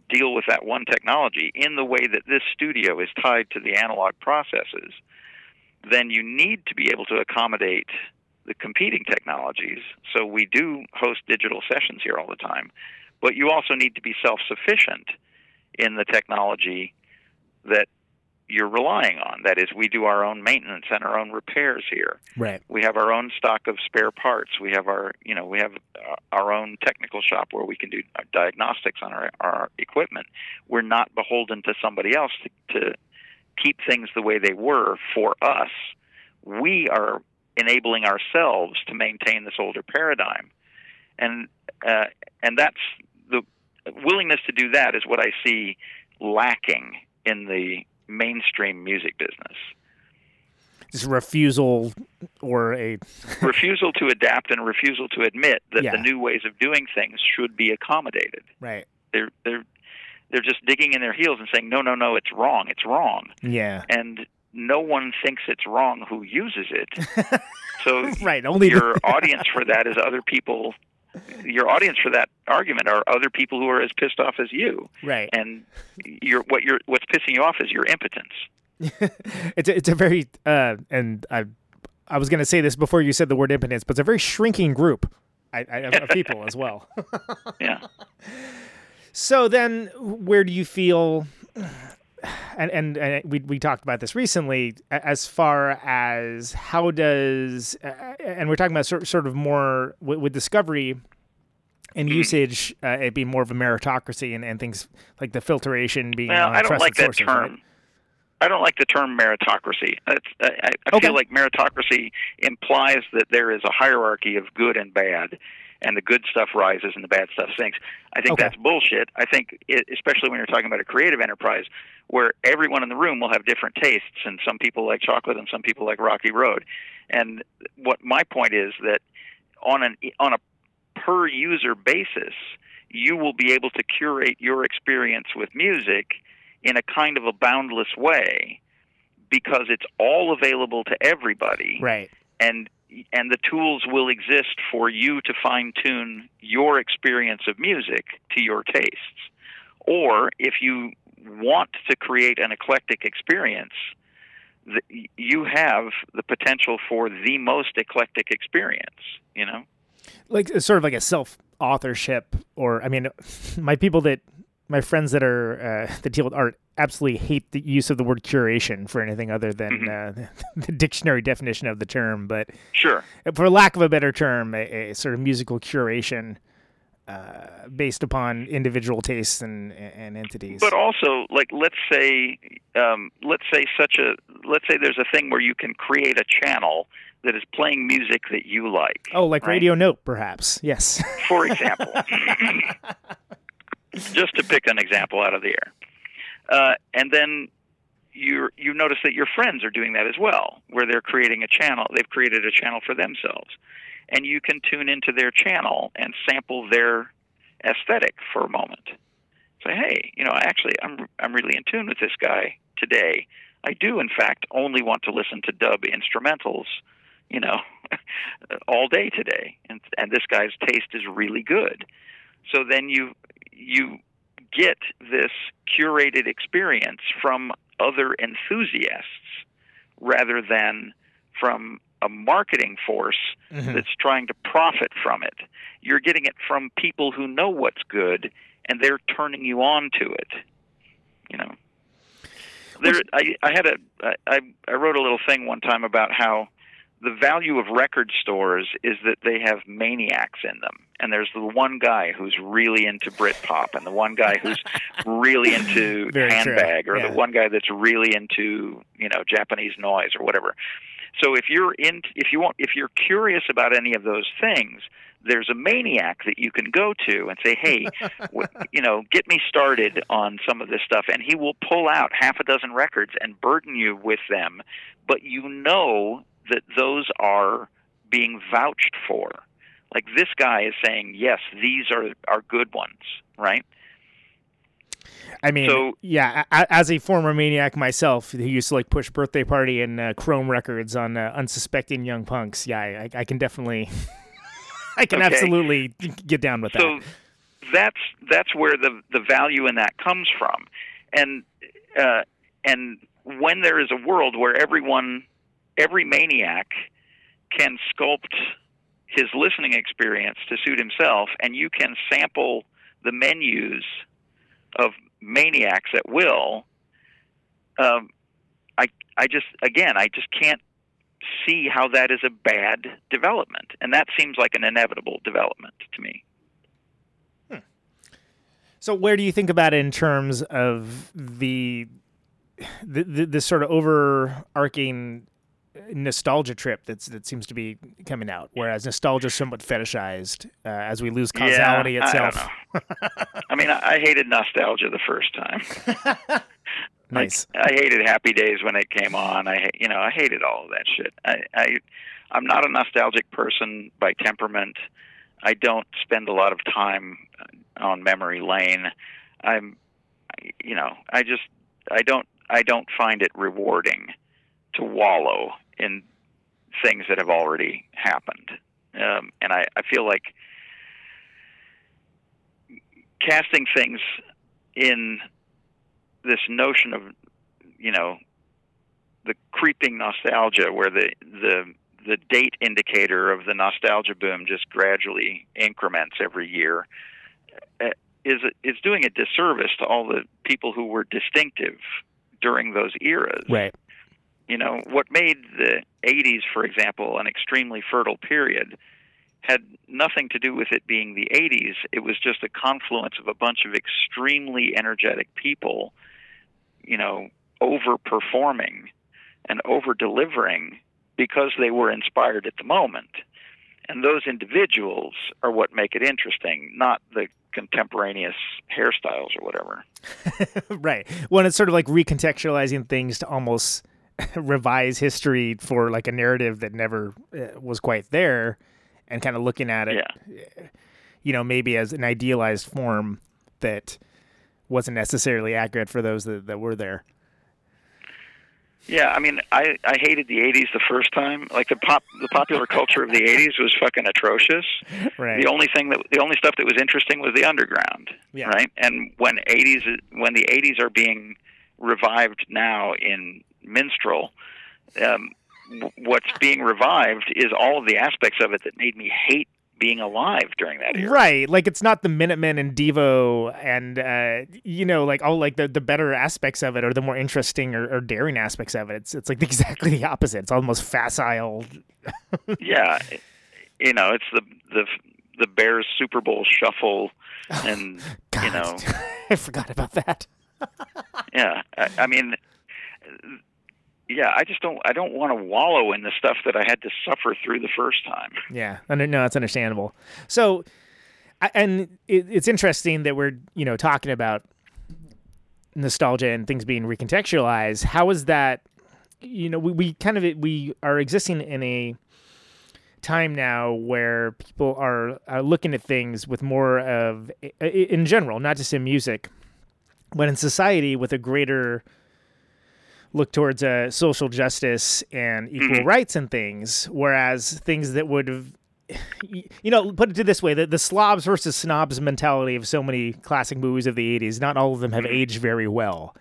deal with that one technology in the way that this studio is tied to the analog processes, then you need to be able to accommodate the competing technologies. So we do host digital sessions here all the time, but you also need to be self sufficient in the technology that you're relying on. That is, we do our own maintenance and our own repairs here. Right. We have our own stock of spare parts. We have our, you know, we have uh, our own technical shop where we can do diagnostics on our, our equipment. We're not beholden to somebody else to, to keep things the way they were for us. We are enabling ourselves to maintain this older paradigm, and uh, and that's the willingness to do that is what I see lacking in the mainstream music business. Just refusal or a refusal to adapt and refusal to admit that Yeah. the new ways of doing things should be accommodated. right. They're they're they're just digging in their heels and saying no no no it's wrong it's wrong Yeah. and no one thinks it's wrong who uses it. so Right. Only your audience for that is other people. Your audience for that argument are other people who are as pissed off as you, right. and you're, what you're what's pissing you off is your impotence. it's a, it's a very uh, and I I was going to say this before you said the word impotence, but it's a very shrinking group I, I, of of people as well. Yeah. So then, where do you feel? And, and and we we talked about this recently. As far as how does uh, and we're talking about sort sort of more with, with discovery and usage, uh, it being more of a meritocracy and, and things like the filtration being Well, I don't like that sources, term. right? I don't like the term meritocracy. I, I I Okay. feel like meritocracy implies that there is a hierarchy of good and bad, and the good stuff rises and the bad stuff sinks. I think Okay. that's bullshit. I think, it, especially when you're talking about a creative enterprise, where everyone in the room will have different tastes, and some people like chocolate and some people like Rocky Road. And what my point is that on an on a per user basis, you will be able to curate your experience with music in a kind of a boundless way because it's all available to everybody Right. and and the tools will exist for you to fine tune your experience of music to your tastes. Or if you want to create an eclectic experience you have the potential for the most eclectic experience you know? Like sort of like a self authorship or i mean my people that my friends that are uh, that deal with art absolutely hate the use of the word curation for anything other than uh, the dictionary definition of the term but sure. for lack of a better term a, a sort of musical curation uh, based upon individual tastes and and entities. But also like let's say um, let's say such a let's say there's a thing where you can create a channel that is playing music that you like oh like right? radio note perhaps. Yes. For example just to pick an example out of the air. Uh, and then you you notice that your friends are doing that as well where they're creating a channel they've created a channel for themselves. And you can tune into their channel and sample their aesthetic for a moment. Say hey you know actually i'm i'm really in tune with this guy today. I do in fact only want to listen to dub instrumentals you know all day today. And and this guy's taste is really good. So then you you get this curated experience from other enthusiasts rather than from a marketing force Mhm. that's trying to profit from it. You're getting it from people who know what's good and they're turning you on to it. You know. There I I had a I I wrote a little thing one time about how the value of record stores is that they have maniacs in them. And there's the one guy who's really into Britpop, and the one guy who's really into Very true. handbag, or Yeah. the one guy that's really into you know Japanese noise or whatever. So if you're in, if you want, if you're curious about any of those things, there's a maniac that you can go to and say, "Hey, w- you know, get me started on some of this stuff," and he will pull out half a dozen records and burden you with them. But you know that those are being vouched for. Like this guy is saying, "Yes, these are are good ones," right? I mean, So- yeah, as a former maniac myself, who used to like push birthday party and uh, Chrome records on uh, unsuspecting young punks. Yeah, I, I- can definitely, I can Okay. absolutely get down with that. so that's that's where the the value in that comes from and uh and when there is a world where everyone every maniac can sculpt his listening experience to suit himself and you can sample the menus of maniacs at will. Um i i just again i just can't see how that is a bad development and that seems like an inevitable development to me. So where do you think about it in terms of the the, the this sort of overarching nostalgia trip that's that seems to be coming out, whereas nostalgia is somewhat fetishized uh, as we lose causality yeah, itself. I. I mean, I, I hated nostalgia the first time. Nice. I hated Happy Days when it came on. I, you know, I hated all of that shit. I, I, I'm not a nostalgic person by temperament. I don't spend a lot of time on memory lane. I'm, you know, I just, I don't, I don't find it rewarding to wallow in things that have already happened. Um, and I, I feel like casting things in this notion of you know the creeping nostalgia where the the the date indicator of the nostalgia boom just gradually increments every year uh, is is doing a disservice to all the people who were distinctive during those eras Right. You know what made the 80s for example an extremely fertile period had nothing to do with it being the 80s it was just a confluence of a bunch of extremely energetic people you know overperforming and over delivering because they were inspired at the moment. And those individuals are what make it interesting not the contemporaneous hairstyles or whatever. Right. When it's sort of like recontextualizing things to almost revise history for like a narrative that never uh, was quite there and kind of looking at it, you know, maybe as an idealized form that wasn't necessarily accurate for those that, that were there. Yeah, I mean, I I hated the '80s the first time. Like the pop, the popular culture of the '80s was fucking atrocious. Right. The only thing that the only stuff that was interesting was the underground, Yeah. right? And when '80s when the '80s are being revived now in minstrel, um, what's being revived is all of the aspects of it that made me hate being alive during that era. Right. Like it's not the Minutemen and Devo and uh you know, like all like the, the better aspects of it or the more interesting or, or daring aspects of it. It's it's like exactly the opposite. It's almost facile. yeah, you know, it's the the the Bears Super Bowl shuffle, and you know, I forgot about that. yeah. I, I mean, yeah. I just don't. I don't want to wallow in the stuff that I had to suffer through the first time. Yeah, no, that's understandable. So, and it's interesting that we're you know talking about nostalgia and things being recontextualized. How is that? You know, we, we kind of we are existing in a time now where people are, are looking at things with more of in general, not just in music, but in society with a greater look towards uh, social justice and equal rights and things, whereas things that would have, you know, put it this way: the, the slobs versus snobs mentality of so many classic movies of the '80s. Not all of them have aged very well.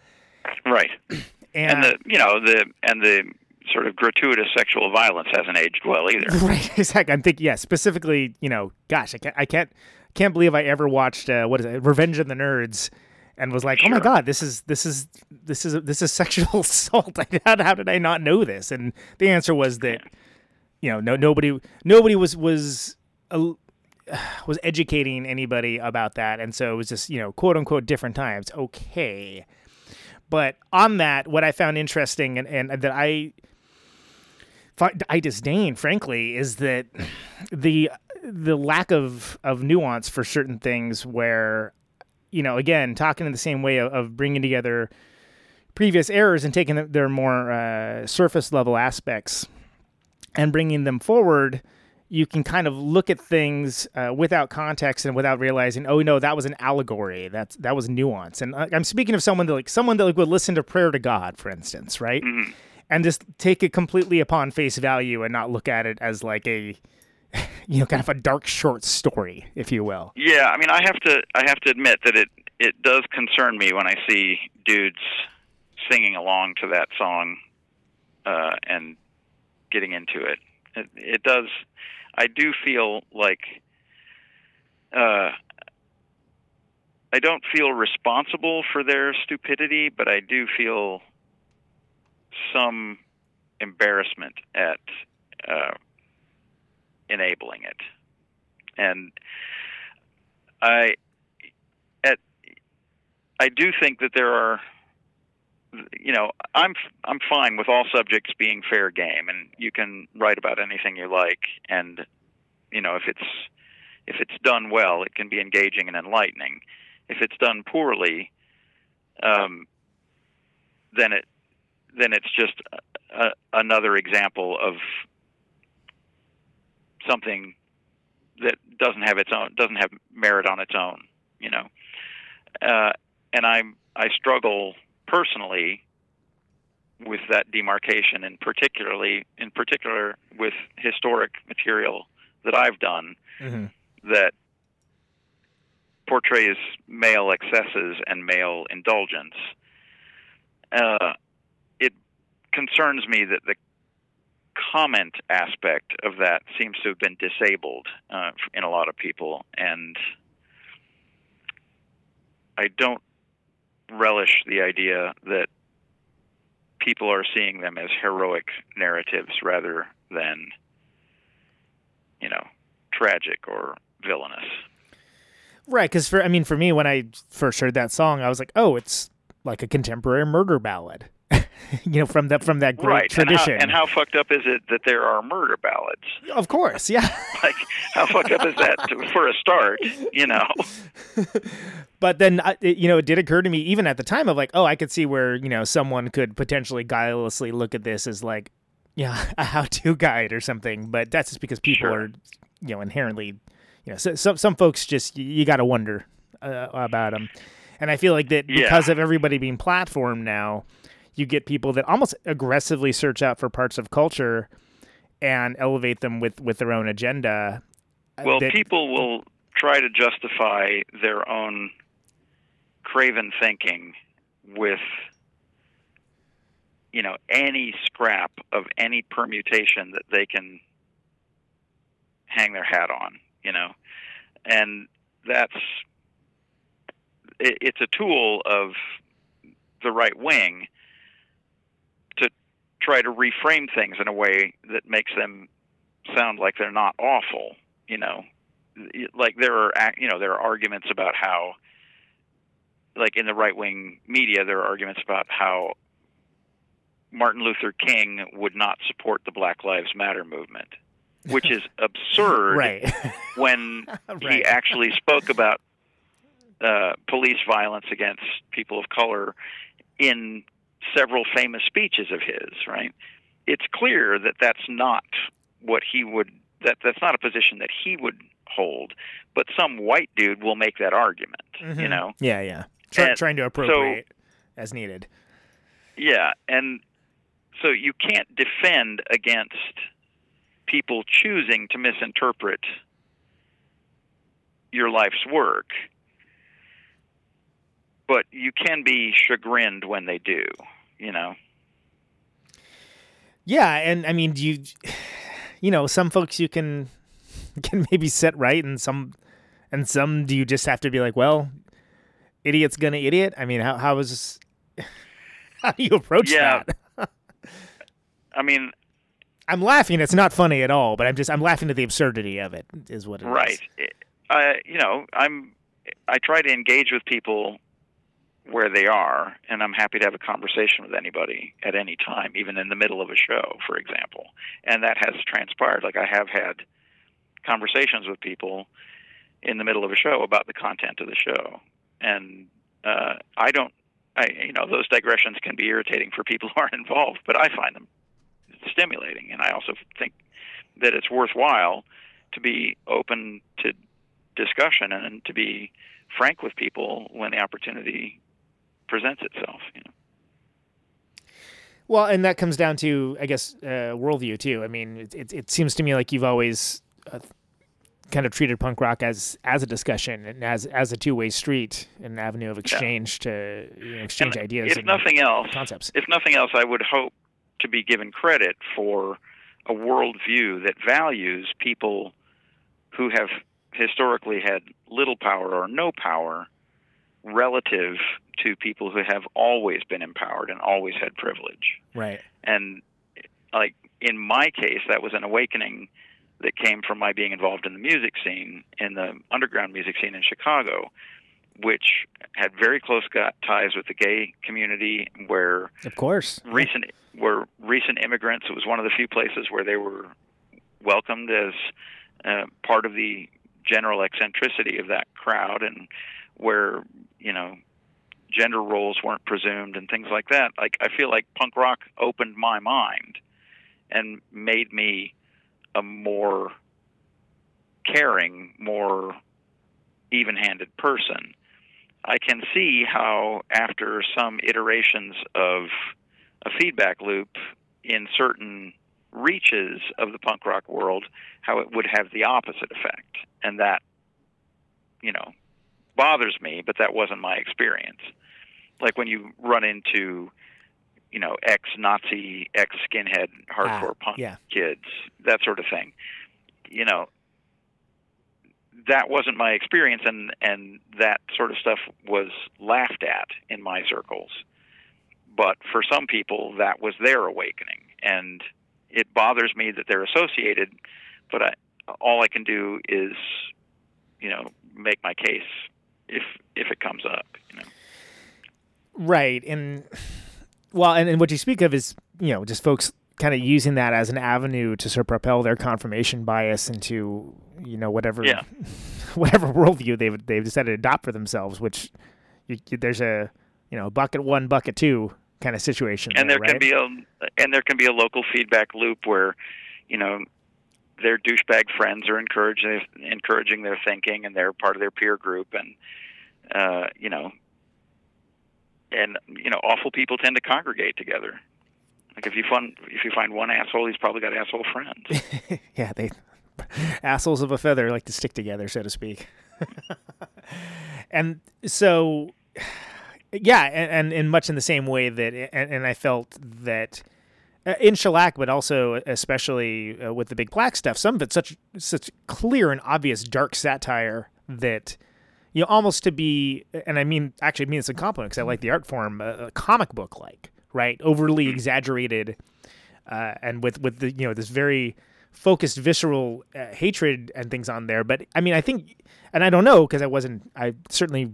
Right. And, And the you know the and the sort of gratuitous sexual violence hasn't aged well either. right, exactly. I'm thinking, yeah, specifically, you know, gosh, I can't, I can't, can't believe I ever watched uh, what is it, Revenge of the Nerds, and was like, oh my god, this is this is this is this is sexual assault. how, how did I not know this? And the answer was that, you know, no nobody nobody was was. Uh, was educating anybody about that and so it was just you know quote unquote different times okay but on that what i found interesting and, and that i I disdain, frankly, is that the the lack of of nuance for certain things. Where, you know, again, talking in the same way of, of bringing together previous errors and taking their more uh, surface level aspects and bringing them forward. You can kind of look at things uh, without context and without realizing, oh no, that was an allegory. That's that was nuance. And I'm speaking of someone that like someone that like would listen to prayer to God, for instance, right? and just take it completely upon face value and not look at it as like a you know kind of a dark short story if you will Yeah, I mean, I have to I have to admit that it it does concern me when I see dudes singing along to that song uh, and getting into it. It, it does. I do feel like uh, I don't feel responsible for their stupidity, but I do feel some embarrassment at uh, enabling it, and I at I do think that there are you know I'm I'm fine with all subjects being fair game and you can write about anything you like and you know if it's if it's done well it can be engaging and enlightening. If it's done poorly um, then it then it's just a, a, another example of something that doesn't have its own doesn't have merit on its own you know? Uh, and I'm I struggle personally with that demarcation and particularly in particular with historic material that I've done that portrays male excesses and male indulgence. Uh, it concerns me that the comment aspect of that seems to have been disabled uh, in a lot of people and I don't relish the idea that people are seeing them as heroic narratives rather than, you know, tragic or villainous. right because for i mean for me when i first heard that song i was like oh it's like a contemporary murder ballad you know from that from that great right. tradition And how, and how fucked up is it that there are murder ballads? of course yeah Like, how fucked up is that to, for a start? You know, but then you know it did occur to me even at the time of like oh i could see where you know someone could potentially guilelessly look at this as like yeah a how-to guide or something but that's just because people Sure. are you know inherently you know so, some some folks just you, you got to wonder uh, about them and i feel like that Yeah. because of everybody being platformed now you get people that almost aggressively search out for parts of culture and elevate them with with their own agenda uh, well, that- people will try to justify their own craven thinking with you know any scrap of any permutation that they can hang their hat on you know? And that's it, it's a tool of the right wing try to reframe things in a way that makes them sound like they're not awful you know? Like there are you know there are arguments about how like in the right wing media there are arguments about how Martin Luther King would not support the Black Lives Matter movement which is absurd right. when he actually spoke about uh, police violence against people of color in several famous speeches of his. Right? It's clear that that's not what he would. That that's not a position that he would hold. But some white dude will make that argument. You Mhm. know? yeah yeah Try, And trying to so- appropriate as needed Yeah, and so you can't defend against people choosing to misinterpret your life's work, but you can be chagrined when they do. You know, Yeah, and I mean, do you, you know, some folks you can can maybe set right, and some, and some do you just have to be like, well, idiot's gonna idiot. I mean, how how is how do you approach Yeah. that? I mean, I'm laughing. It's not funny at all, but I'm just I'm laughing at the absurdity of it. Is what it is. right? I, you know, I'm. I try to engage with people where they are, and I'm happy to have a conversation with anybody at any time, even in the middle of a show, for example. And that has transpired. Like I have had conversations with people in the middle of a show about the content of the show, and uh, I don't. I, you know, those digressions can be irritating for people who aren't involved, but I find them stimulating, and I also think that it's worthwhile to be open to discussion and to be frank with people when the opportunity presents itself. You know. Well, and that comes down to, I guess, uh, worldview too. I mean, it, it, it seems to me like you've always uh, kind of treated punk rock as as a discussion and as as a two way street, an avenue of exchange yeah. to you know, exchange and ideas. If nothing else, concepts. If nothing else, I would hope to be given credit for a worldview that values people who have historically had little power or no power relative to people who have always been empowered and always had privilege. Right. And like in my case, that was an awakening that came from my being involved in the music scene, in the underground music scene in Chicago, which had very close ties with the gay community, where of course recent were recent immigrants. It was one of the few places where they were welcomed as uh, part of the general eccentricity of that crowd, and where you know gender roles weren't presumed and things like that. Like I feel like punk rock opened my mind and made me a more caring, more even-handed person. I can see how after some iterations of a feedback loop in certain reaches of the punk rock world, how it would have the opposite effect. And that, you know, bothers me, but that wasn't my experience. Like when you run into, you know, ex Nazi, ex skinhead, hardcore ah, punk yeah. kids, that sort of thing. You know, that wasn't my experience, and and that sort of stuff was laughed at in my circles. But for some people, that was their awakening, and it bothers me that they're associated. But I, all I can do is, you know, make my case if if it comes up. You know. Right, and well, and, and what you speak of is you know just folks kind of using that as an avenue to sort of propel their confirmation bias into you know whatever yeah. whatever worldview they've they've decided to adopt for themselves. Which you, there's a you know bucket one, bucket two kind of situation. And there, there right? can be a and there can be a local feedback loop where you know their douchebag friends are encouraging encouraging their thinking and they're part of their peer group and uh, you know and you know awful people tend to congregate together. Like if you find if you find one asshole he's probably got asshole friends. Yeah they assholes of a feather like to stick together so to speak. And so yeah and, and in much in the same way that and, and i felt that in shellac, but also especially uh, with the big black stuff, some of it's such such clear and obvious dark satire that you know almost to be, and I mean actually I mean it's a compliment because I like the art form, uh, comic book like, right, overly exaggerated, uh, and with with the you know this very focused visceral uh, hatred and things on there. But I mean I think, and I don't know because I wasn't, I certainly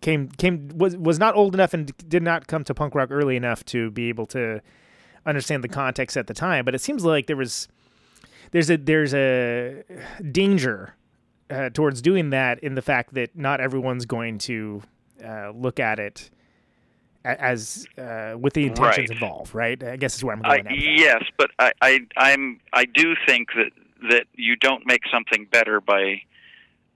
came came was was not old enough and did not come to punk rock early enough to be able to understand the context at the time, but it seems like there was there's a there's a danger uh, towards doing that in the fact that not everyone's going to uh, look at it as uh, with the intentions right. involved, right? I guess is where I'm going. I, yes, but I, I I'm I do think that that you don't make something better by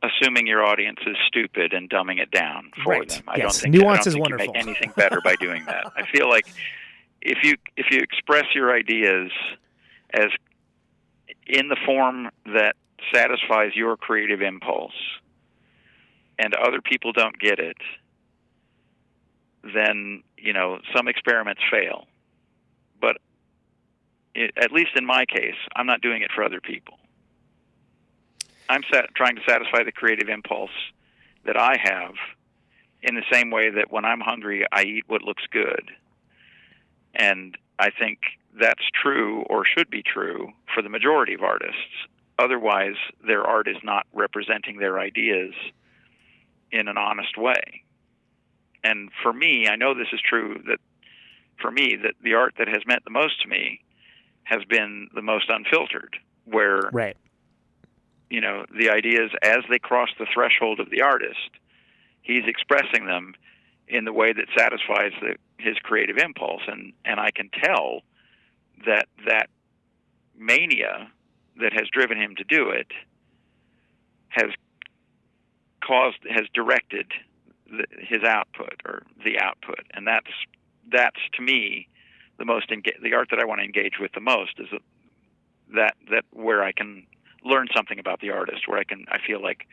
assuming your audience is stupid and dumbing it down for right. them. I yes. don't think nuance I don't is think wonderful. You make anything better by doing that. I feel like if you if you express your ideas as in the form that satisfies your creative impulse and other people don't get it then you know some experiments fail. But it, at least in my case i'm not doing it for other people. I'm sat, trying to satisfy the creative impulse that i have in the same way that when i'm hungry i eat what looks good and I think that's true or should be true for the majority of artists. Otherwise, their art is not representing their ideas in an honest way. and for me, I know this is true that for me that the art that has meant the most to me has been the most unfiltered, where Right. you know the ideas as they cross the threshold of the artist, he's expressing them in the way that satisfies the, his creative impulse, and and I can tell that that mania that has driven him to do it has caused has directed the, his output or the output, and that's that's to me the most enga- the art that I want to engage with the most is that that where I can learn something about the artist, where I can I feel like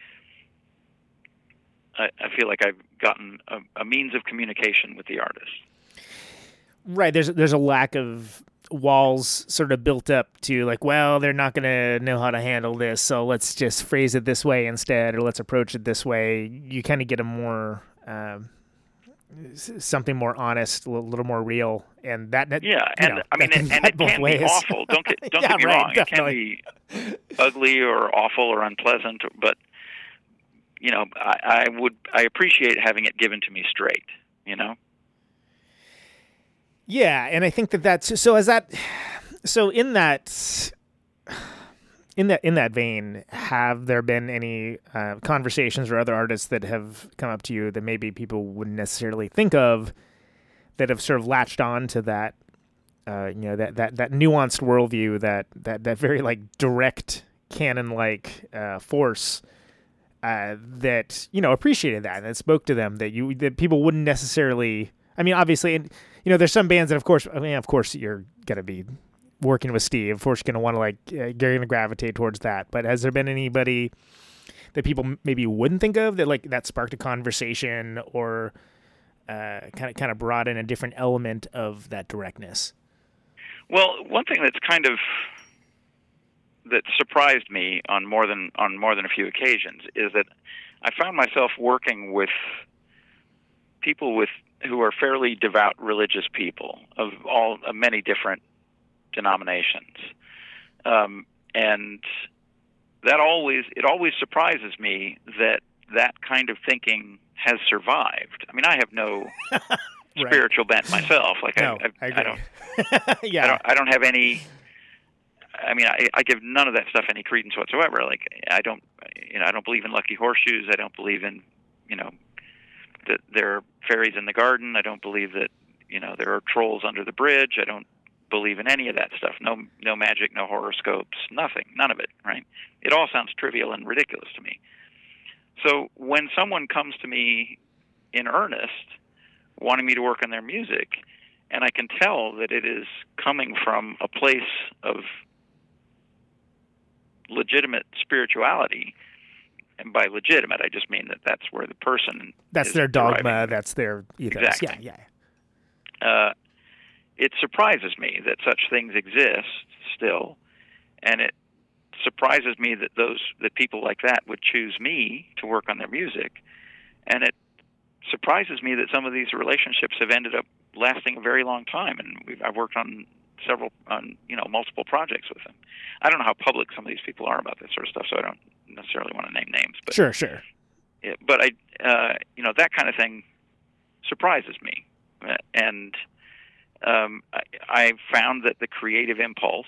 I, feel like I've gotten a, a means of communication with the artist. Right. There's there's a lack of walls sort of built up to like, well, they're not going to know how to handle this, so let's just phrase it this way instead, or let's approach it this way. You kind of get a more um, something more honest, a little more real, and that, that Yeah, and know, I mean, and, and it can ways. be awful. Don't get don't Yeah, get me right, wrong. definitely. It can be ugly or awful or unpleasant, but you know, I, I would I appreciate having it given to me straight. You know. Yeah, and I think that that's so. As that, so in that, in that in that vein, have there been any uh, conversations or other artists that have come up to you that maybe people wouldn't necessarily think of, that have sort of latched on to that, uh, you know, that that that nuanced worldview, that that that very like direct cannon like uh, force. Uh, that you know appreciated that and spoke to them that you that people wouldn't necessarily I mean, obviously, and you know, there's some bands that, of course, I mean, of course, you're gonna be working with Steve. Of course, you're gonna want to like, uh, you're gonna gravitate towards that. But has there been anybody that people maybe wouldn't think of that like that sparked a conversation or kind of kind of brought in a different element of that directness? Well, one thing that's kind of that surprised me on more than on more than a few occasions is that I found myself working with people with who are fairly devout religious people of all of many different denominations, um, and that always it always surprises me that that kind of thinking has survived. I mean, I have no spiritual bent myself. Like No, I, I I, agree. don't. yeah, I don't. I don't have any. I mean, I, I give none of that stuff any credence whatsoever. Like, I don't, you know, I don't believe in lucky horseshoes. I don't believe in, you know, that there are fairies in the garden. I don't believe that, you know, there are trolls under the bridge. I don't believe in any of that stuff. No, no magic, no horoscopes, nothing, none of it. Right? It all sounds trivial and ridiculous to me. So when someone comes to me in earnest, wanting me to work on their music, and I can tell that it is coming from a place of legitimate spirituality. And by legitimate, I just mean that that's where the person that's their dogma. deriving. That's their ethos. Exactly. Yeah, yeah. Uh, it surprises me that such things exist still, and it surprises me that those that people like that would choose me to work on their music, and it surprises me that some of these relationships have ended up lasting a very long time. And we've, I've worked on several, on you know, multiple projects with them. I don't know how public some of these people are about this sort of stuff, so I don't necessarily want to name names. But Sure, sure. yeah, but I, uh, you know, that kind of thing surprises me, and um, I, I found that the creative impulse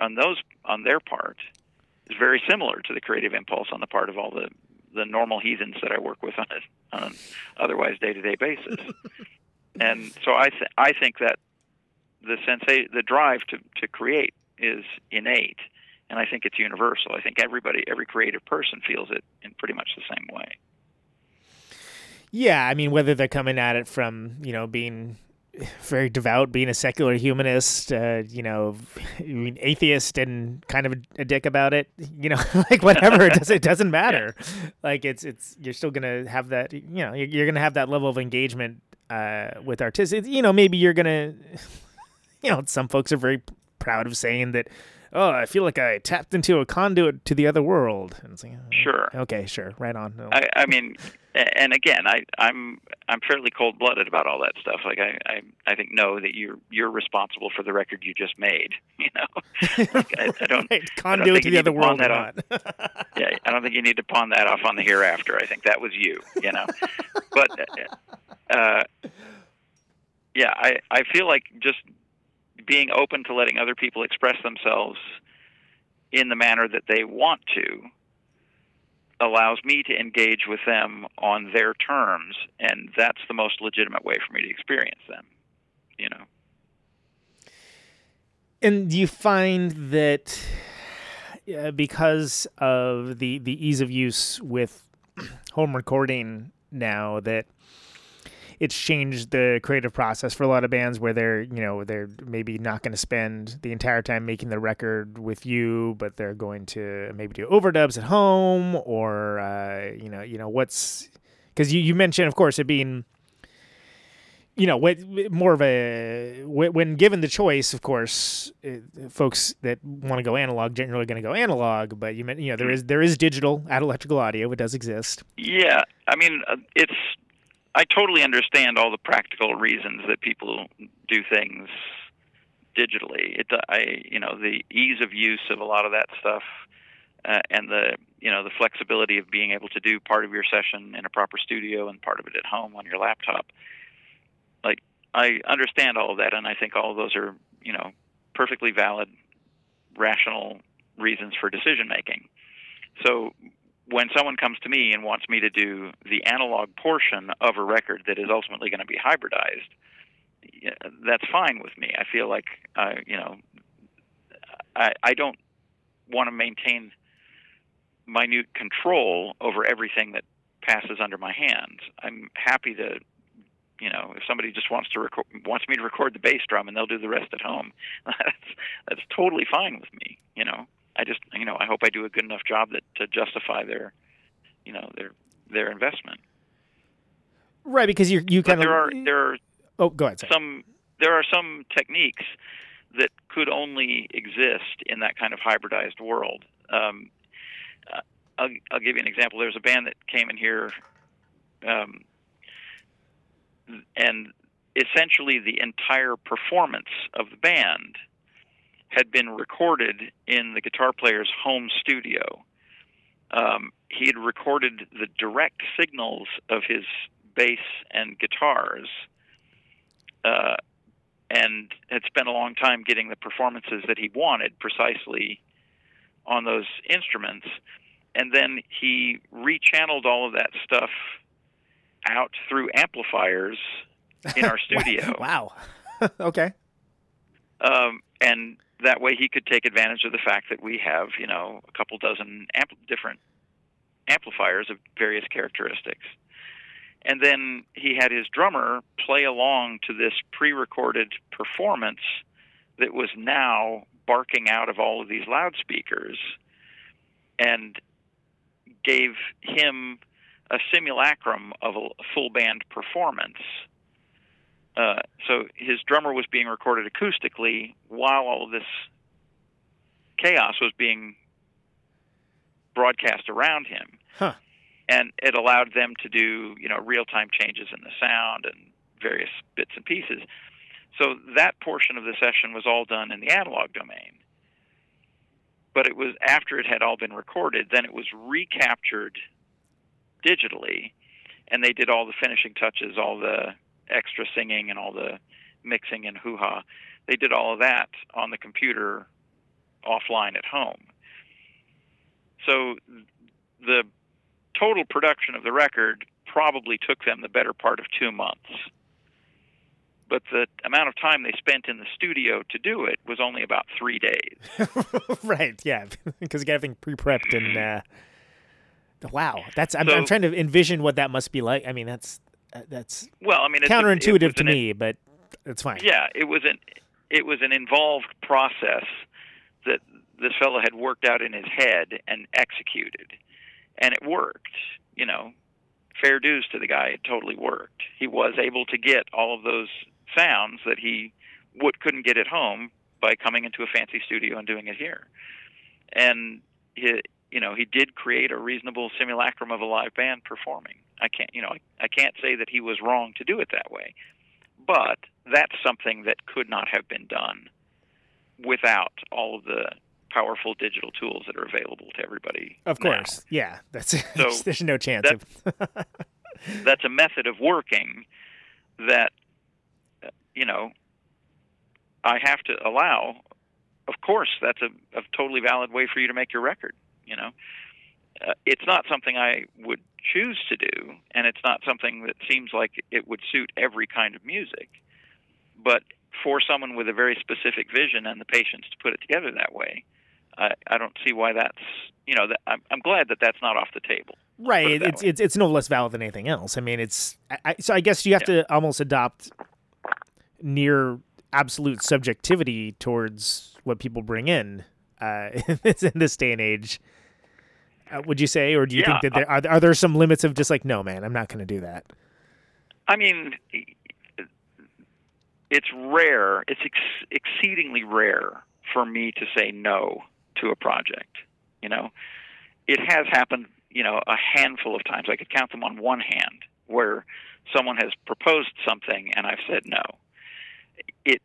on those on their part is very similar to the creative impulse on the part of all the the normal heathens that I work with on a on an otherwise day to day basis. and so I th- I think that the sensa- the drive to to create is innate, and I think it's universal. I think everybody, every creative person, feels it in pretty much the same way. Yeah, I mean, whether they're coming at it from you know being very devout, being a secular humanist, uh, you know, atheist and kind of a, dick about it, you know, like whatever, it doesn't it doesn't matter. Like it's it's you're still gonna have that, you know, you're, you're gonna have that level of engagement uh, with artists. It's, you know, maybe you're gonna, you know, some folks are very proud of saying that. Oh, I feel like I tapped into a conduit to the other world. Like, oh, Sure. Okay, sure, right on. No. I, I mean, and again, I, I'm I'm fairly cold blooded about all that stuff. Like I, I I think know that you're you're responsible for the record you just made. You know, like, I, I don't. Right, I don't conduit think to you the need other world that not. yeah, I don't think you need to pawn that off on the hereafter. I think that was you. You know, but uh, uh, yeah, I I feel like just being open to letting other people express themselves in the manner that they want to allows me to engage with them on their terms, and that's the most legitimate way for me to experience them. You know. And do you find that uh, because of the the ease of use with home recording now that it's changed the creative process for a lot of bands where they're you know they're maybe not going to spend the entire time making the record with you but they're going to maybe do overdubs at home or uh, you know you know what's because you, you mentioned of course it being you know, what more of a when given the choice, of course, folks that want to go analog generally going to go analog. But you meant, you know, there is there is digital at electrical audio. It does exist. Yeah, I mean, uh, it's. I totally understand all the practical reasons that people do things digitally. It, I, you know, the ease of use of a lot of that stuff, uh, and the, you know, the flexibility of being able to do part of your session in a proper studio and part of it at home on your laptop like I understand all of that, and I think all of those are you know perfectly valid, rational reasons for decision making. So when someone comes to me and wants me to do the analog portion of a record that is ultimately going to be hybridized, that's fine with me. I feel like uh, you know I, I don't want to maintain minute control over everything that passes under my hands. I'm happy to you know, if somebody just wants to record, wants me to record the bass drum and they'll do the rest at home, that's that's totally fine with me. You know, I just you know I hope I do a good enough job that to justify their, you know, their their investment. Right, because you you kind of there are there are oh go ahead sorry. some there are some techniques that could only exist in that kind of hybridized world. Um, I'll, I'll give you an example. There's a band that came in here um, and essentially the entire performance of the band had been recorded in the guitar player's home studio. Um, he had recorded the direct signals of his bass and guitars, uh, and had spent a long time getting the performances that he wanted precisely on those instruments. And then he rechanneled all of that stuff out through amplifiers in our studio. wow. okay. Um, and that way he could take advantage of the fact that we have, you know, a couple dozen ampl- different amplifiers of various characteristics. And then he had his drummer play along to this pre recorded performance that was now barking out of all of these loudspeakers and gave him a simulacrum of a full band performance. Uh, so his drummer was being recorded acoustically while all of this chaos was being broadcast around him. Huh. And it allowed them to do, you know, real-time changes in the sound and various bits and pieces. So that portion of the session was all done in the analog domain. But it was after it had all been recorded, then it was recaptured digitally, and they did all the finishing touches, all the extra singing, and all the mixing and hoo ha. They did all of that on the computer offline at home. So the total production of the record probably took them the better part of two months. But the amount of time they spent in the studio to do it was only about three days. right, yeah, because you got everything pre prepped and uh, Wow, that's I'm, so, I'm, trying to envision what that must be like. I mean, that's uh, that's well, I mean, counterintuitive to an, me, but it's fine. Yeah, it was an it was an involved process that this fellow had worked out in his head and executed, and it worked. You know, fair dues to the guy; it totally worked. He was able to get all of those sounds that he would couldn't get at home by coming into a fancy studio and doing it here, and. He, you know, he did create a reasonable simulacrum of a live band performing. I can't, you know, I, I can't say that he was wrong to do it that way, but that's something that could not have been done without all of the powerful digital tools that are available to everybody. Of course, now. yeah, that's so there's no chance. That, that's a method of working that you know I have to allow. Of course, that's a, a totally valid way for you to make your record. You know, uh, it's not something I would choose to do, and it's not something that seems like it would suit every kind of music. But for someone with a very specific vision and the patience to put it together that way, I, I don't see why that's you know that, I'm, I'm glad that that's not off the table. Right. it It's, it's it's no less valid than anything else. I mean, it's I, I- so I guess you have to almost adopt near absolute subjectivity towards what people bring in uh, in this day and age. Uh, would you say, or do you Yeah, think that there are, are there some limits of just like, no, man, I'm not going to do that. I mean, it's rare. It's ex- exceedingly rare for me to say no to a project. You know, it has happened. You know, a handful of times. I could count them on one hand where someone has proposed something and I've said no. It's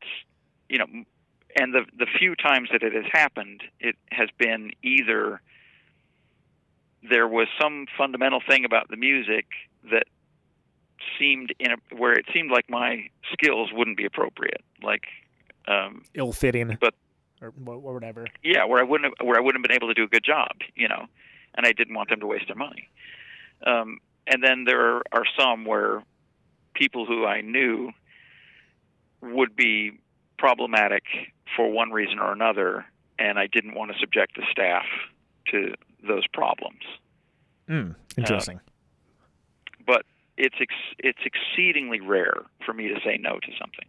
you know, and the the few times that it has happened, it has been either there was some fundamental thing about the music that seemed in a, where it seemed like my skills wouldn't be appropriate, like um, Ill fitting, but or, or whatever. yeah, where I wouldn't have, where I wouldn't have been able to do a good job, you know, and I didn't want them to waste their money. Um, and then there are, are some where people who I knew would be problematic for one reason or another, and I didn't want to subject the staff to those problems. Mm, interesting. But it's ex- it's exceedingly rare for me to say no to something.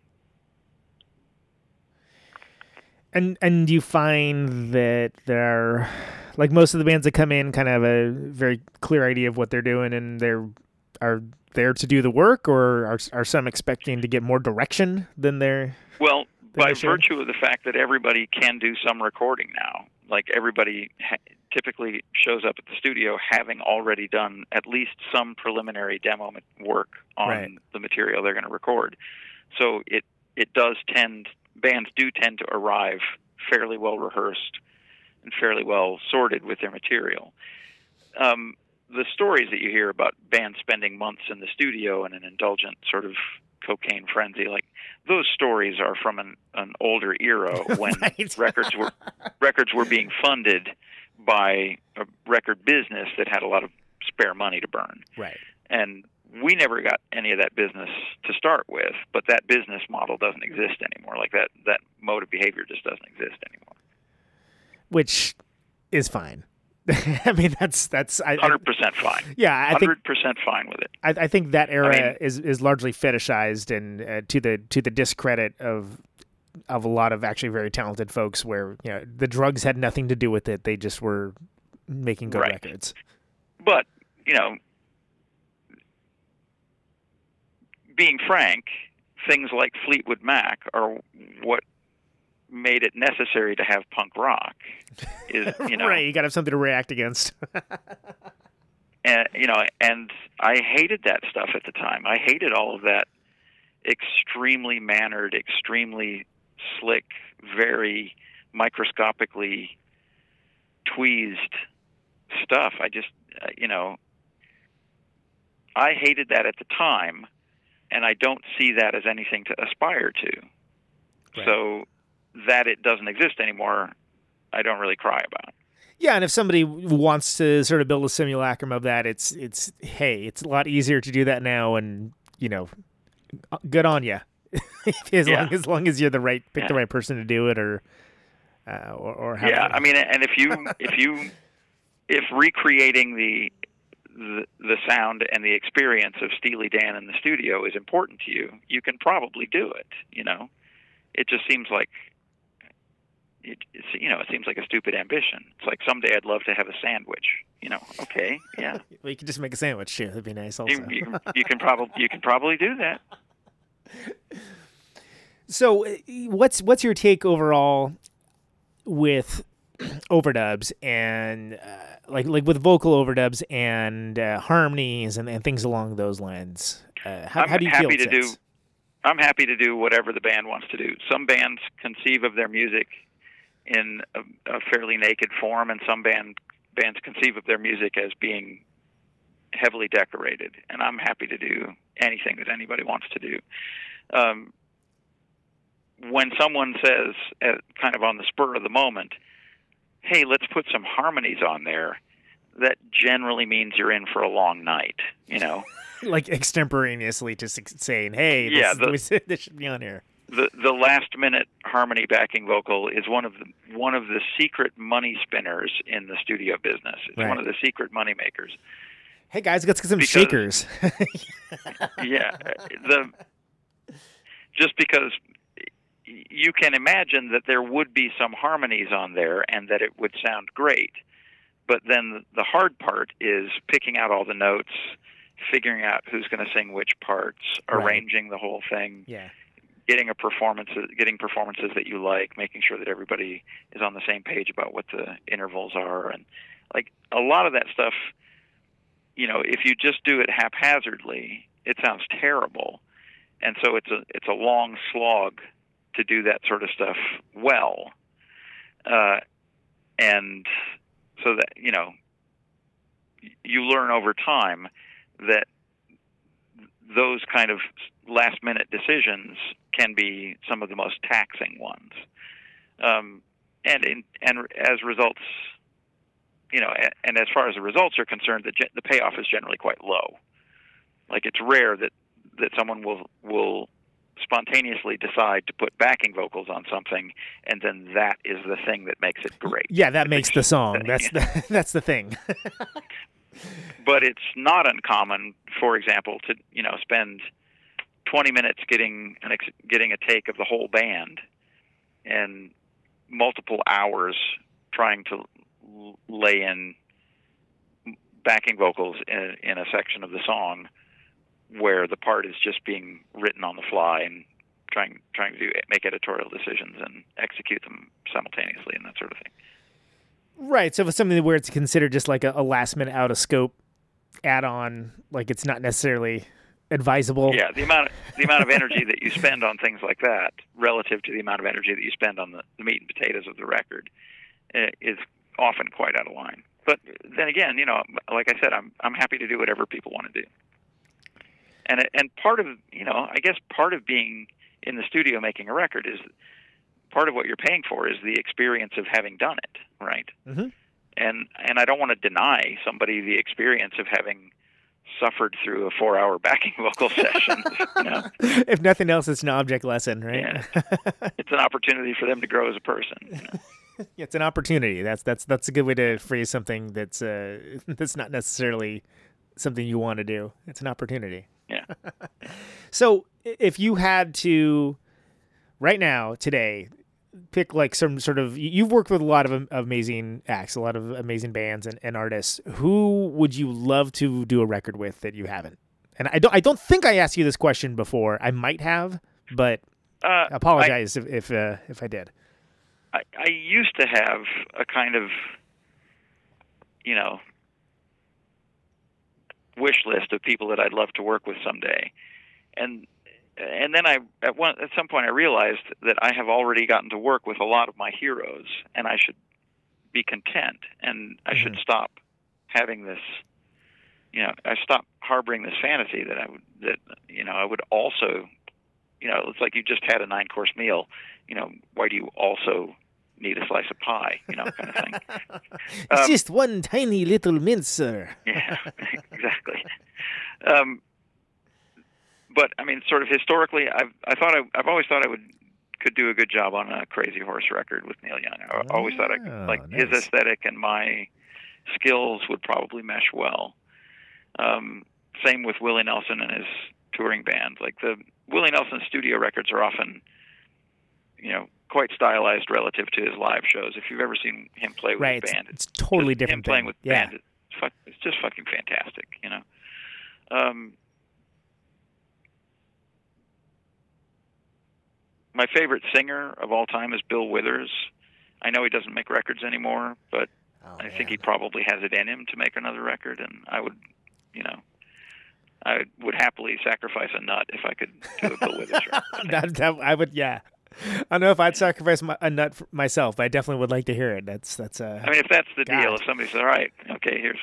And and you find that there are like most of the bands that come in kind of have a very clear idea of what they're doing and they're are there to do the work or are are some expecting to get more direction than they're Well, by virtue of the fact that everybody can do some recording now, like everybody ha- typically shows up at the studio having already done at least some preliminary demo work on Right. the material they're going to record. So it it does tend bands do tend to arrive fairly well rehearsed and fairly well sorted with their material. Um, the stories that you hear about bands spending months in the studio in an indulgent sort of cocaine frenzy, like those stories are from an, an older era when Right. records were records were being funded by a record business that had a lot of spare money to burn. right. And we never got any of that business to start with, but that business model doesn't exist anymore. Like that that mode of behavior just doesn't exist anymore. Which is fine. I mean that's that's I, I Hundred percent fine. yeah I think Hundred percent fine with it. I, I think that era mean- is is largely fetishized and uh, to the to the discredit of of a lot of actually very talented folks where you know the drugs had nothing to do with it they just were making good Right. records But you know, being frank, things like Fleetwood Mac are what made it necessary to have punk rock. Is you know, right you gotta have something to react against and you know, and I hated that stuff at the time. I hated all of that extremely mannered, extremely slick, very microscopically tweezed stuff. I just, uh, you know, I hated that at the time, and I don't see that as anything to aspire to. Right. So that it doesn't exist anymore, I don't really cry about. yeah and if somebody wants to sort of build a simulacrum of that it's it's hey it's a lot easier to do that now and you know uh, good on you as Yeah. long as long as you're the right pick the right person to do it or uh, or, or yeah i mean and if you if you if recreating the, the the sound and the experience of steely dan in the studio is important to you you can probably do it you know it just seems like it, it's you know it seems like a stupid ambition it's like someday i'd love to have a sandwich you know okay yeah well, you could just make a sandwich too that'd be nice also you, you, you can probably you can probably do that So, uh, what's what's your take overall with overdubs and uh, like like with vocal overdubs and uh, harmonies and, and things along those lines? Uh, how, I'm how do you happy feel? to do. I'm happy to do whatever the band wants to do. Some bands conceive of their music in a, a fairly naked form, and some band bands conceive of their music as being heavily decorated. And I'm happy to do anything that anybody wants to do. Um, when someone says, at, kind of on the spur of the moment, "Hey, let's put some harmonies on there," that generally means you're in for a long night. You know. like extemporaneously ex- saying, "Hey, this, Yeah, is- the- this should be on here." The the last minute harmony backing vocal is one of the one of the secret money spinners in the studio business. It's Right. one of the secret money makers. Hey guys, let's get some Because- shakers. yeah, the just because you can imagine that there would be some harmonies on there and that it would sound great, but then the hard part is picking out all the notes, figuring out who's going to sing which parts, Right. arranging the whole thing. yeah. Getting a performance getting performances that you like making sure that everybody is on the same page about what the intervals are. And like a lot of that stuff you know if you just do it haphazardly it sounds terrible. And so it's a it's a long slog to do that sort of stuff well. Uh and so that you know you learn over time that those kind of last minute decisions can be some of the most taxing ones. Um, and in, and as results, you know, and, as far as the results are concerned, the the payoff is generally quite low. Like it's rare that that someone will will spontaneously decide to put backing vocals on something, and then that is the thing that makes it great. Yeah, that makes the song. That's the that's the thing. but it's not uncommon, for example, to you know spend 20 minutes getting an ex- getting a take of the whole band, and multiple hours trying to l- lay in backing vocals in, in a section of the song where the part is just being written on the fly and trying trying to do make editorial decisions and execute them simultaneously and that sort of thing. right. So if it's something where it's considered just like a, a last minute out of scope add on, like it's not necessarily advisable. Yeah, the amount of, the amount of energy that you spend on things like that, relative to the amount of energy that you spend on the, the meat and potatoes of the record, uh, is often quite out of line. But then again, you know, like I said, I'm I'm happy to do whatever people want to do. And it- and part of you know, I guess part of being in the studio making a record is part of what you're paying for is the experience of having done it, right? Mhm. And and I don't want to deny somebody the experience of having suffered through a four-hour backing vocal session. you know, if nothing else, it's an object lesson, right? Yeah. it's an opportunity for them to grow as a person. you know. Yeah, it's an opportunity. That's that's that's a good way to phrase something that's uh that's not necessarily something you want to do. It's an opportunity. Yeah. So if you had to right now today pick like some sort of you- you've worked with a lot of amazing acts, a lot of amazing bands and, and artists. Who would you love to do a record with that you haven't? And I don't I don't think I asked you this question before. I might have, but Uh, apologize if if uh, if I did. I, I used to have a kind of, you know, wish list of people that I'd love to work with someday, and and then I at one at some point I realized that I have already gotten to work with a lot of my heroes, and I should be content, and I should stop having this. You know, I stop harboring this fantasy that I would that you know I would also, you know, it's like you just had a nine course meal. You know, why do you also need a slice of pie? You know, kind of thing. It's Um, just one tiny little mincer. yeah, exactly. Um, but I mean, sort of historically, I've I thought I, I've always thought I would could do a good job on a Crazy Horse record with Neil Young. I always thought I could, Oh, like his aesthetic and my skills would probably mesh well. Um, same with Willie Nelson and his touring band. Like the Willie Nelson studio records are often, you know, quite stylized relative to his live shows. If you've ever seen him play with Right, his band, it's totally different. Him playing with yeah. band, it's, fuck, it's just fucking fantastic, you know. Um, my favorite singer of all time is Bill Withers. I know he doesn't make records anymore, but Oh, I think he probably has it in him to make another record, and I would, you know, I would happily sacrifice a nut if I could do a Bill Withers record. that, that, I would, yeah. I don't know if I'd sacrifice my, a nut myself, but I definitely would like to hear it. That's that's uh, I mean, if that's the God. deal, if somebody says, "All right, okay, here's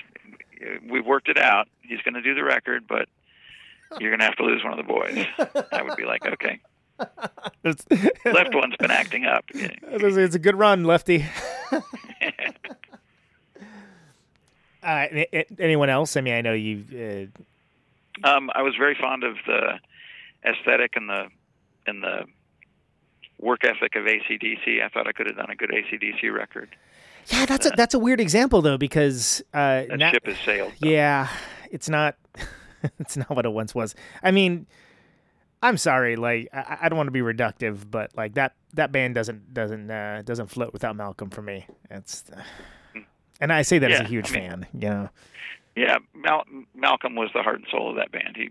we've worked it out. He's going to do the record, but you're gonna have to lose one of the boys. I would be like, okay, left one's been acting up. it's a good run, Lefty. Uh, anyone else? I mean, I know you. Uh, Um, I was very fond of the aesthetic and the and the work ethic of ACDC. I thought I could have done a good ACDC record. yeah, that's a that's a weird example though because uh, That na- ship has sailed. though. Yeah, it's not. it's not what it once was. I mean, I'm sorry. Like, I, I don't want to be reductive, but like that that band doesn't doesn't uh, doesn't float without Malcolm for me. It's, and I say that as a huge I mean- fan. You know. Yeah, Mal- Malcolm was the heart and soul of that band. He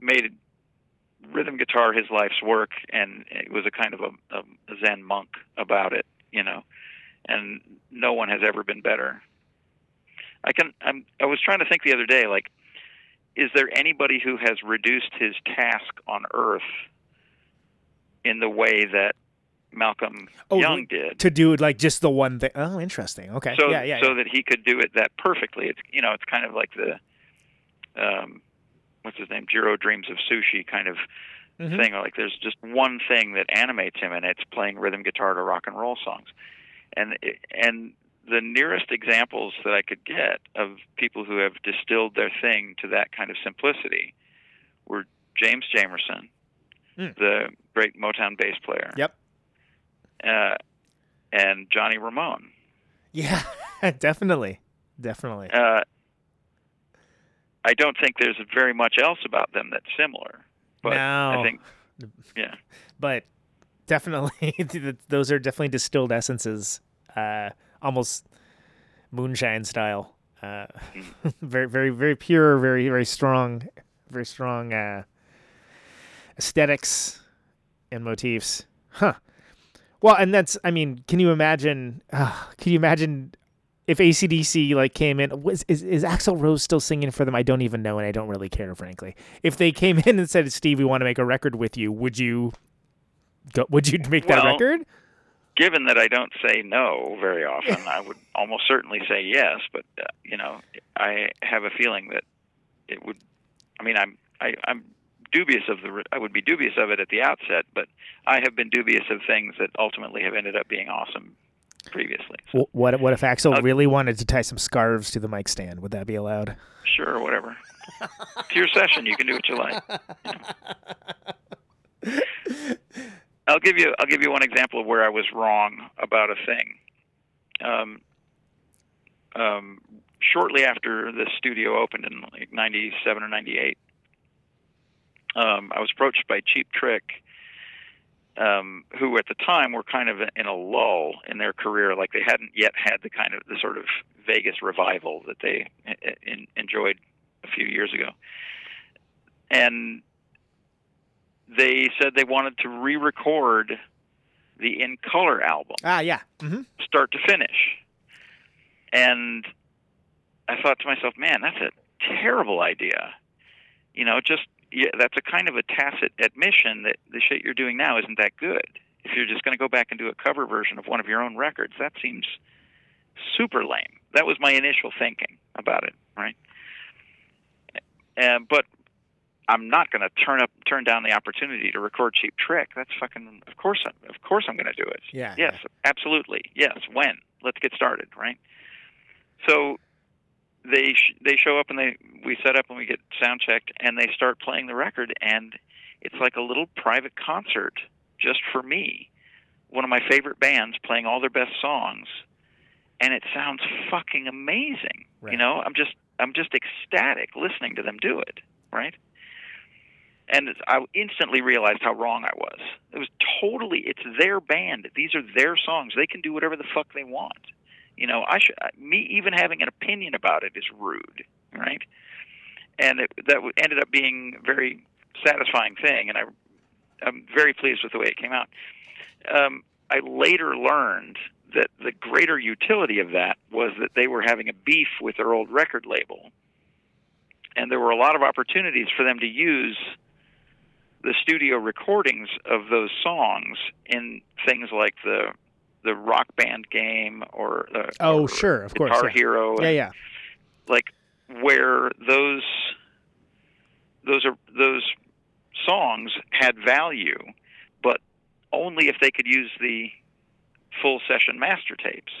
made rhythm guitar his life's work, and it was a kind of a, a Zen monk about it, you know. And no one has ever been better. I can. I'm. I was trying to think the other day, like, is there anybody who has reduced his task on Earth in the way that Malcolm Oh, Young did? to do like just the one thing. Oh, interesting. Okay. so yeah, yeah. so yeah. that he could do it that perfectly. It's you know it's kind of like the um, what's his name Jiro Dreams of Sushi kind of Mhm. thing. Like there's just one thing that animates him, and it's playing rhythm guitar to rock and roll songs. And and the nearest examples that I could get of people who have distilled their thing to that kind of simplicity were James Jamerson, Hmm. the great Motown bass player. Yep. Uh, and Johnny Ramone. Yeah, definitely, definitely. uh, I don't think there's very much else about them that's similar. But No. I think, yeah, but definitely those are definitely distilled essences uh almost moonshine style uh very very very pure very very strong very strong uh aesthetics and motifs. Huh. Well and that's i mean can you imagine uh, can you imagine if acdc like came in was is, is axl rose still singing for them? I don't even know and i don't really care frankly. If they came in and said steve we want to make a record with you would you go, would you make that record given that I don't say no very often, I would almost certainly say yes. But uh, you know, I have a feeling that it would. I mean, I'm I, I'm dubious of the. I would be dubious of it at the outset, but I have been dubious of things that ultimately have ended up being awesome previously. So, What what if Axl Uh, really wanted to tie some scarves to the mic stand? Would that be allowed? sure, whatever. it's your session. You can do what you like. I'll give you I'll give you one example of where I was wrong about a thing. Um, um, shortly after the studio opened in like '97 or '98, um, I was approached by Cheap Trick, um, who at the time were kind of in a lull in their career, like they hadn't yet had the kind of the sort of Vegas revival that they in, enjoyed a few years ago, and they said they wanted to re-record the In Color album, Ah, yeah. Mm-hmm. start to finish. And I thought to myself, man, that's a terrible idea. You know, just yeah, that's a kind of a tacit admission that the shit you're doing now isn't that good. If you're just going to go back and do a cover version of one of your own records, that seems super lame. That was my initial thinking about it, right? And but I'm not going to turn up turn down the opportunity to record Cheap Trick. That's fucking of course I'm, of course I'm going to do it. Yeah, Yes, absolutely. Yes, when? Let's get started, right? So they sh- they show up and they we set up and we get sound checked and they start playing the record and it's like a little private concert just for me. One of my favorite bands playing all their best songs and it sounds fucking amazing. Right. You know, I'm just I'm just ecstatic listening to them do it, right? And I instantly realized how wrong I was. It was totally it's their band. These are their songs. They can do whatever the fuck they want. You know, I should me even having an opinion about it is rude, right? And it, that ended up being a very satisfying thing, and I I'm very pleased with the way it came out. Um, I later learned that the greater utility of that was that they were having a beef with their old record label, and there were a lot of opportunities for them to use the studio recordings of those songs in things like the the rock band game or uh, Oh, or sure, of course, Guitar yeah. Hero Yeah, yeah. like where those those are those songs had value, but only if they could use the full session master tapes,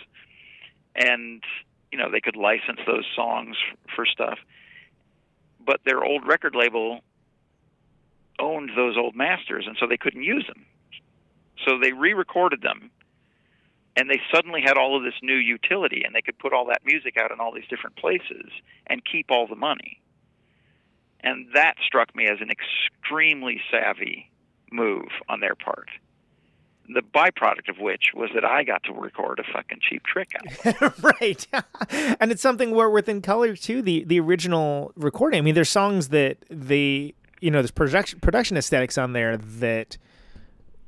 and you know they could license those songs for stuff. But their old record label owned those old masters, and so they couldn't use them. So they re-recorded them, and they suddenly had all of this new utility, and they could put all that music out in all these different places and keep all the money. And that struck me as an extremely savvy move on their part. The byproduct of which was that I got to record a fucking cheap trick out. right. and it's something where with In Color too, the the original recording. I mean, there's songs that they you know, there's production production aesthetics on there that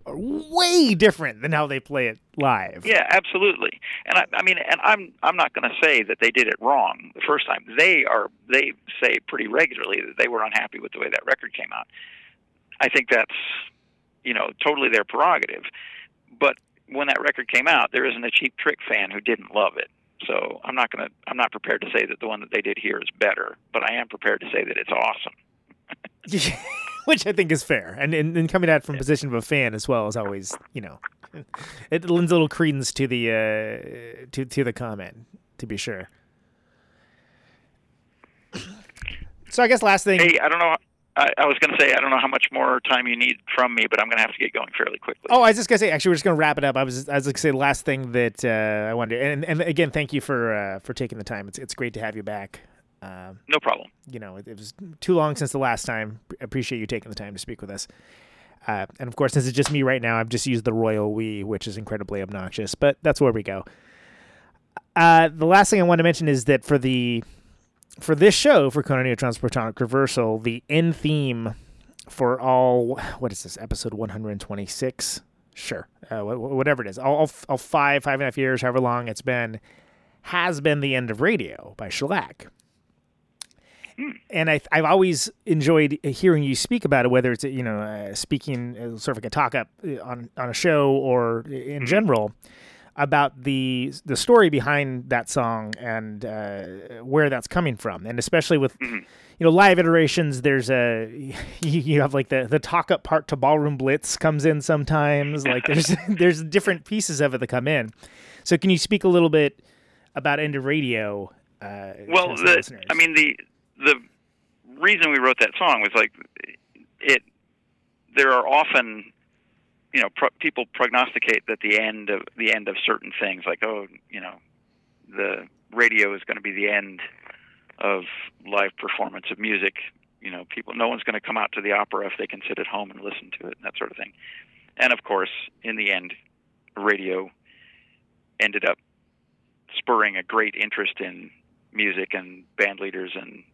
are way different than how they play it live. Yeah, absolutely. And I, I mean, and I'm I'm not going to say that they did it wrong the first time. They are they say pretty regularly that they were unhappy with the way that record came out. I think that's you know totally their prerogative. But when that record came out, there isn't a Cheap Trick fan who didn't love it. So I'm not going to I'm not prepared to say that the one that they did here is better, but I am prepared to say that it's awesome. Which I think is fair, and, and and coming at it from a position of a fan as well is always, you know, it lends a little credence to the uh, to to the comment, to be sure. So I guess last thing. Hey, I don't know. I, I was going to say I don't know how much more time you need from me, but I'm going to have to get going fairly quickly. Oh, I was just gonna say. Actually, we're just gonna wrap it up. I was, I was gonna say the last thing that uh, I wanted, to, and and again, thank you for uh, for taking the time. It's it's great to have you back. Um, no problem. You know, it, it, was too long since the last time. Appreciate you taking the time to speak with us. Uh, and of course, since it's just me right now, I've just used the royal we, which is incredibly obnoxious, but that's where we go. Uh, the last thing I want to mention is that for the for this show for Conan Neutron's Protonic Reversal, the end theme for all what is this episode 126? Sure, uh, whatever it is, all, all five five and a half years, however long it's been, has been the end of radio by Shellac and I, I've always enjoyed hearing you speak about it, whether it's you know uh, speaking uh, sort of like a talk up uh, on on a show or in general about the the story behind that song and uh, where that's coming from, and especially with you know live iterations. There's a you have like the the talk up part to ballroom blitz comes in sometimes. Like there's there's different pieces of it that come in. So can you speak a little bit about end of radio? Uh, well, the, I mean the the reason we wrote that song was like it. There are often, you know, pro- people prognosticate that the end of the end of certain things, like oh, you know, the radio is going to be the end of live performance of music. You know, people, no one's going to come out to the opera if they can sit at home and listen to it, and that sort of thing. And of course, in the end, radio ended up spurring a great interest in music and band leaders and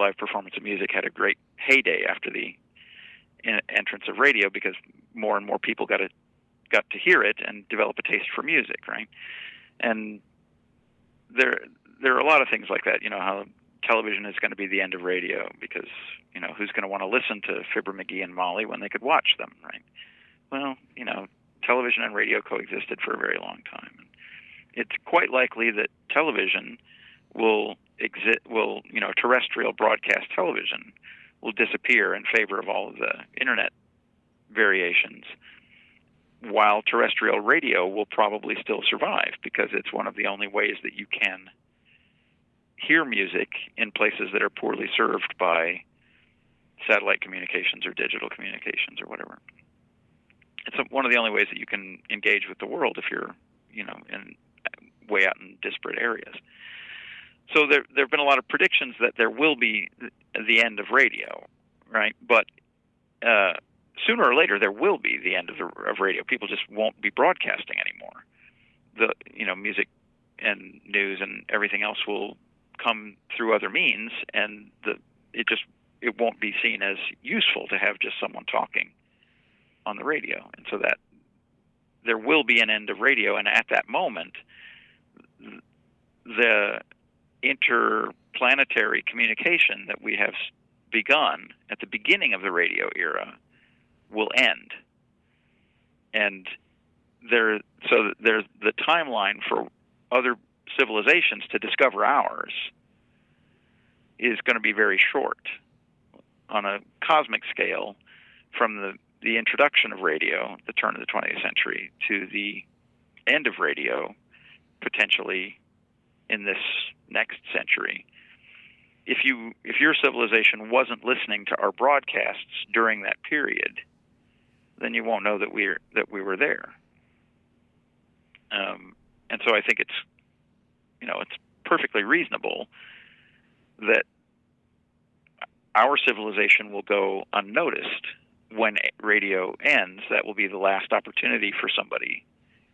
live performance of music had a great heyday after the entrance of radio because more and more people got to got to hear it and develop a taste for music, right? And there there are a lot of things like that. You know how television is going to be the end of radio because you know who's going to want to listen to Fibber McGee and Molly when they could watch them, right? Well, you know, television and radio coexisted for a very long time. It's quite likely that television will exist will you know terrestrial broadcast television will disappear in favor of all of the internet variations while terrestrial radio will probably still survive because it's one of the only ways that you can hear music in places that are poorly served by satellite communications or digital communications or whatever. It's one of the only ways that you can engage with the world if you're, you know, in way out in disparate areas so there there have been a lot of predictions that there will be the end of radio, right? But uh, sooner or later there will be the end of the, of radio. People just won't be broadcasting anymore. The you know music and news and everything else will come through other means, and the it just it won't be seen as useful to have just someone talking on the radio, and so that there will be an end of radio, and at that moment the interplanetary communication that we have begun at the beginning of the radio era will end. And there, so there's the timeline for other civilizations to discover ours is going to be very short, on a cosmic scale from the the introduction of radio, the turn of the 20th century, to the end of radio, potentially in this next century. If you if your civilization wasn't listening to our broadcasts during that period, then you won't know that we that we were there. Um, and so I think it's you know it's perfectly reasonable that our civilization will go unnoticed when radio ends. That will be the last opportunity for somebody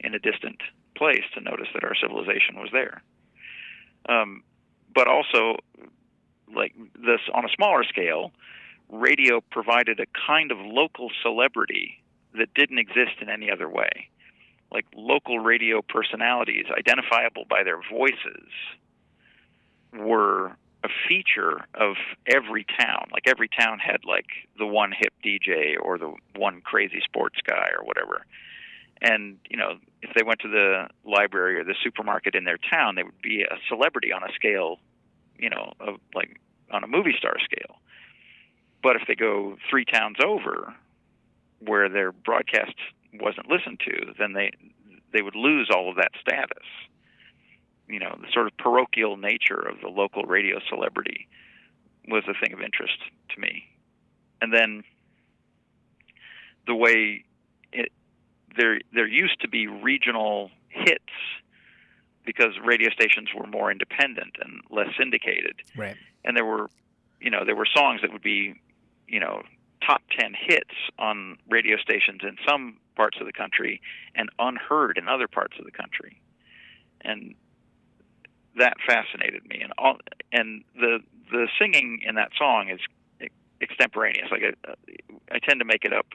in a distant place to notice that our civilization was there. Um, but also, like this on a smaller scale, radio provided a kind of local celebrity that didn't exist in any other way. Like local radio personalities, identifiable by their voices, were a feature of every town. Like every town had like the one hip DJ or the one crazy sports guy or whatever. And you know, if they went to the library or the supermarket in their town, they would be a celebrity on a scale, you know, of like on a movie star scale. But if they go three towns over, where their broadcast wasn't listened to, then they they would lose all of that status. You know, the sort of parochial nature of the local radio celebrity was a thing of interest to me. And then the way it, there there used to be regional hits because radio stations were more independent and less syndicated. Right. And there were, you know, there were songs that would be, you know, top 10 hits on radio stations in some parts of the country and unheard in other parts of the country. And that fascinated me and all and the the singing in that song is extemporaneous like I, I tend to make it up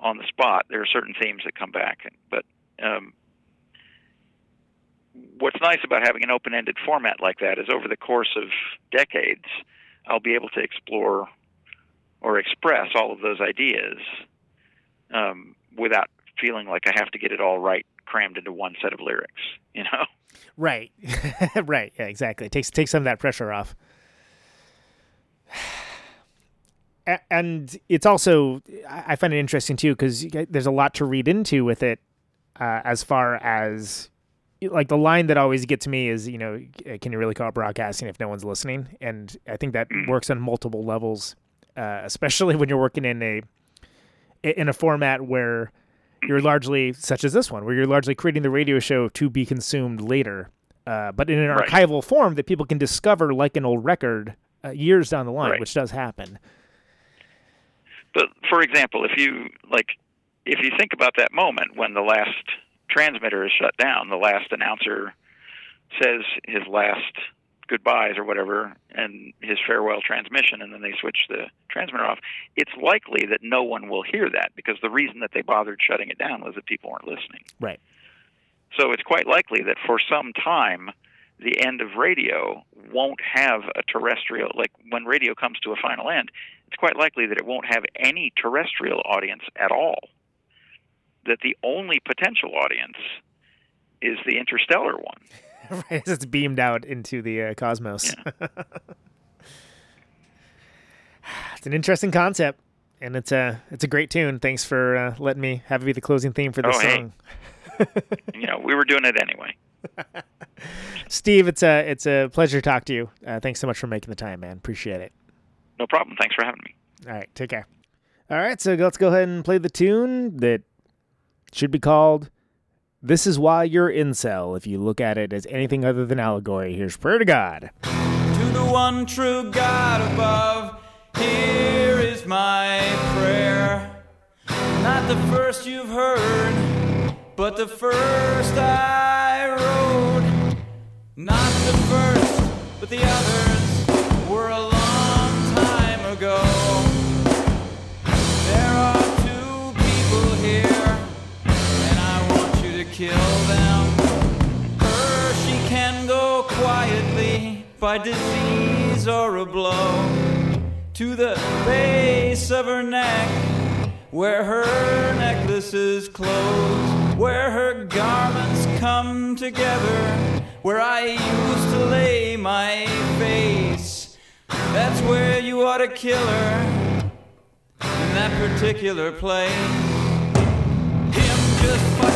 on the spot there are certain themes that come back but um what's nice about having an open-ended format like that is over the course of decades I'll be able to explore or express all of those ideas um, without feeling like I have to get it all right crammed into one set of lyrics. You know? Right. right. Yeah. Exactly. It takes takes some of that pressure off. And it's also I find it interesting too because there's a lot to read into with it, uh, as far as like the line that always gets me is you know can you really call it broadcasting if no one's listening and i think that works on multiple levels uh, especially when you're working in a in a format where you're largely such as this one where you're largely creating the radio show to be consumed later uh, but in an Right. archival form that people can discover like an old record uh, years down the line Right. which does happen But for example, if you like, if you think about that moment when the last transmitter is shut down, the last announcer says his last goodbyes or whatever, and his farewell transmission, and then they switch the transmitter off. It's likely that no one will hear that because the reason that they bothered shutting it down was that people weren't listening. right So it's quite likely that for some time, the end of radio won't have a terrestrial, like when radio comes to a final end, it's quite likely that it won't have any terrestrial audience at all. That the only potential audience is the interstellar one. right it's beamed out into the uh, cosmos it's an interesting concept and it's a it's a great tune thanks for uh, letting me have it be the closing theme for this Oh, hey. song you know, we were doing it anyway. Steve, it's a it's a pleasure to talk to you. Uh, thanks so much for making the time, man. Appreciate it. No problem. Thanks for having me. All right, take care. All right, so let's go ahead and play the tune that should be called "This Is Why You're Incel." If you look at it as anything other than allegory, here's prayer to God. To the one true God above, here is my prayer. Not the first you've heard, but the first I wrote. Not the first, but the others were a kill them. Her she can go quietly by disease or a blow to the base of her neck, where her necklaces close, where her garments come together, where I used to lay my face. That's where you ought to kill her, in that particular place. Him just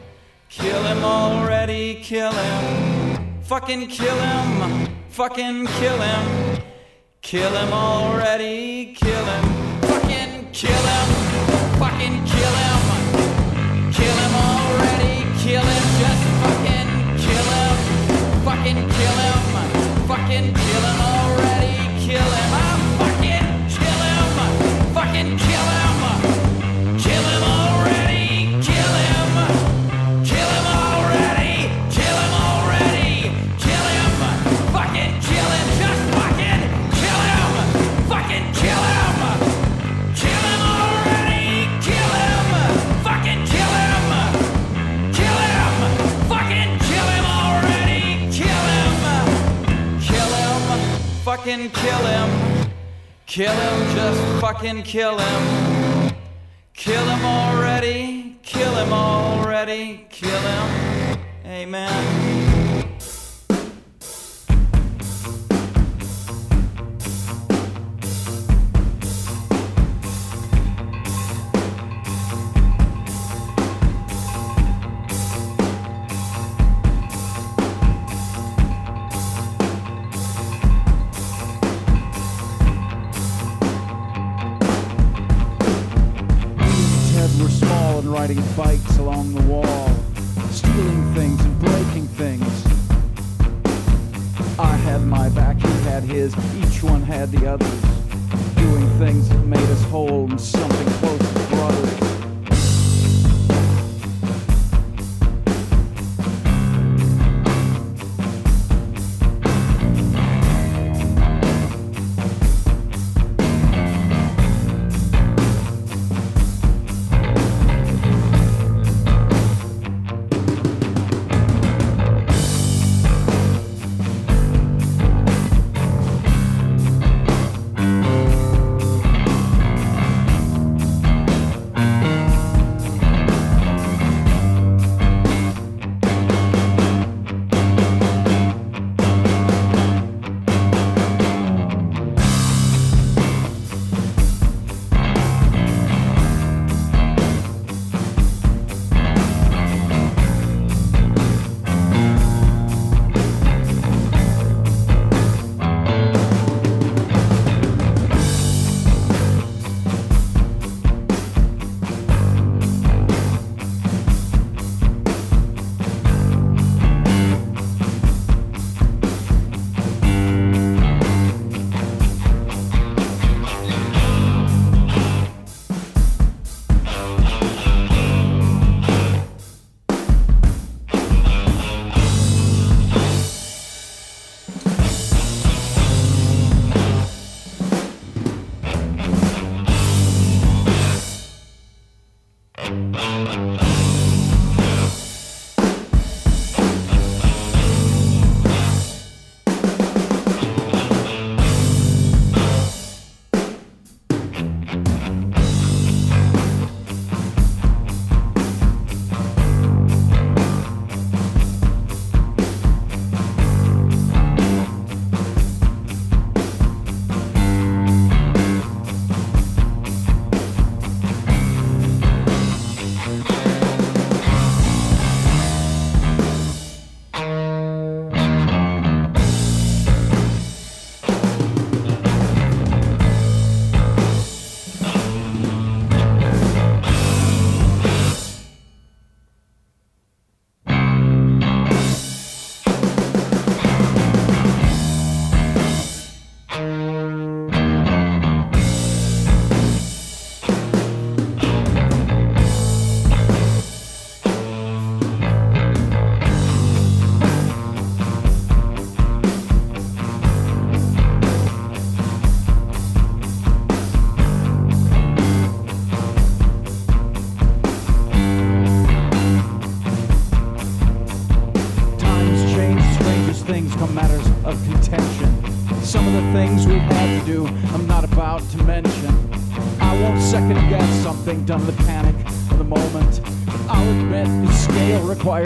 Kill him already, kill him. Fucking kill him. Fucking kill him. Kill him already, kill him. Fucking kill him. Fucking kill him. Kill him already, kill him. Just fucking kill him. Fucking kill him. Fucking kill him already. fucking kill him. Kill him, just fucking kill him. Kill him already, kill him already, kill him. Amen.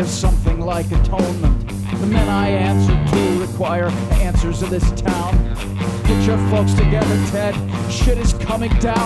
Requires something like atonement. The men I answer to require answers in this town. Get your folks together, Ted. Shit is coming down.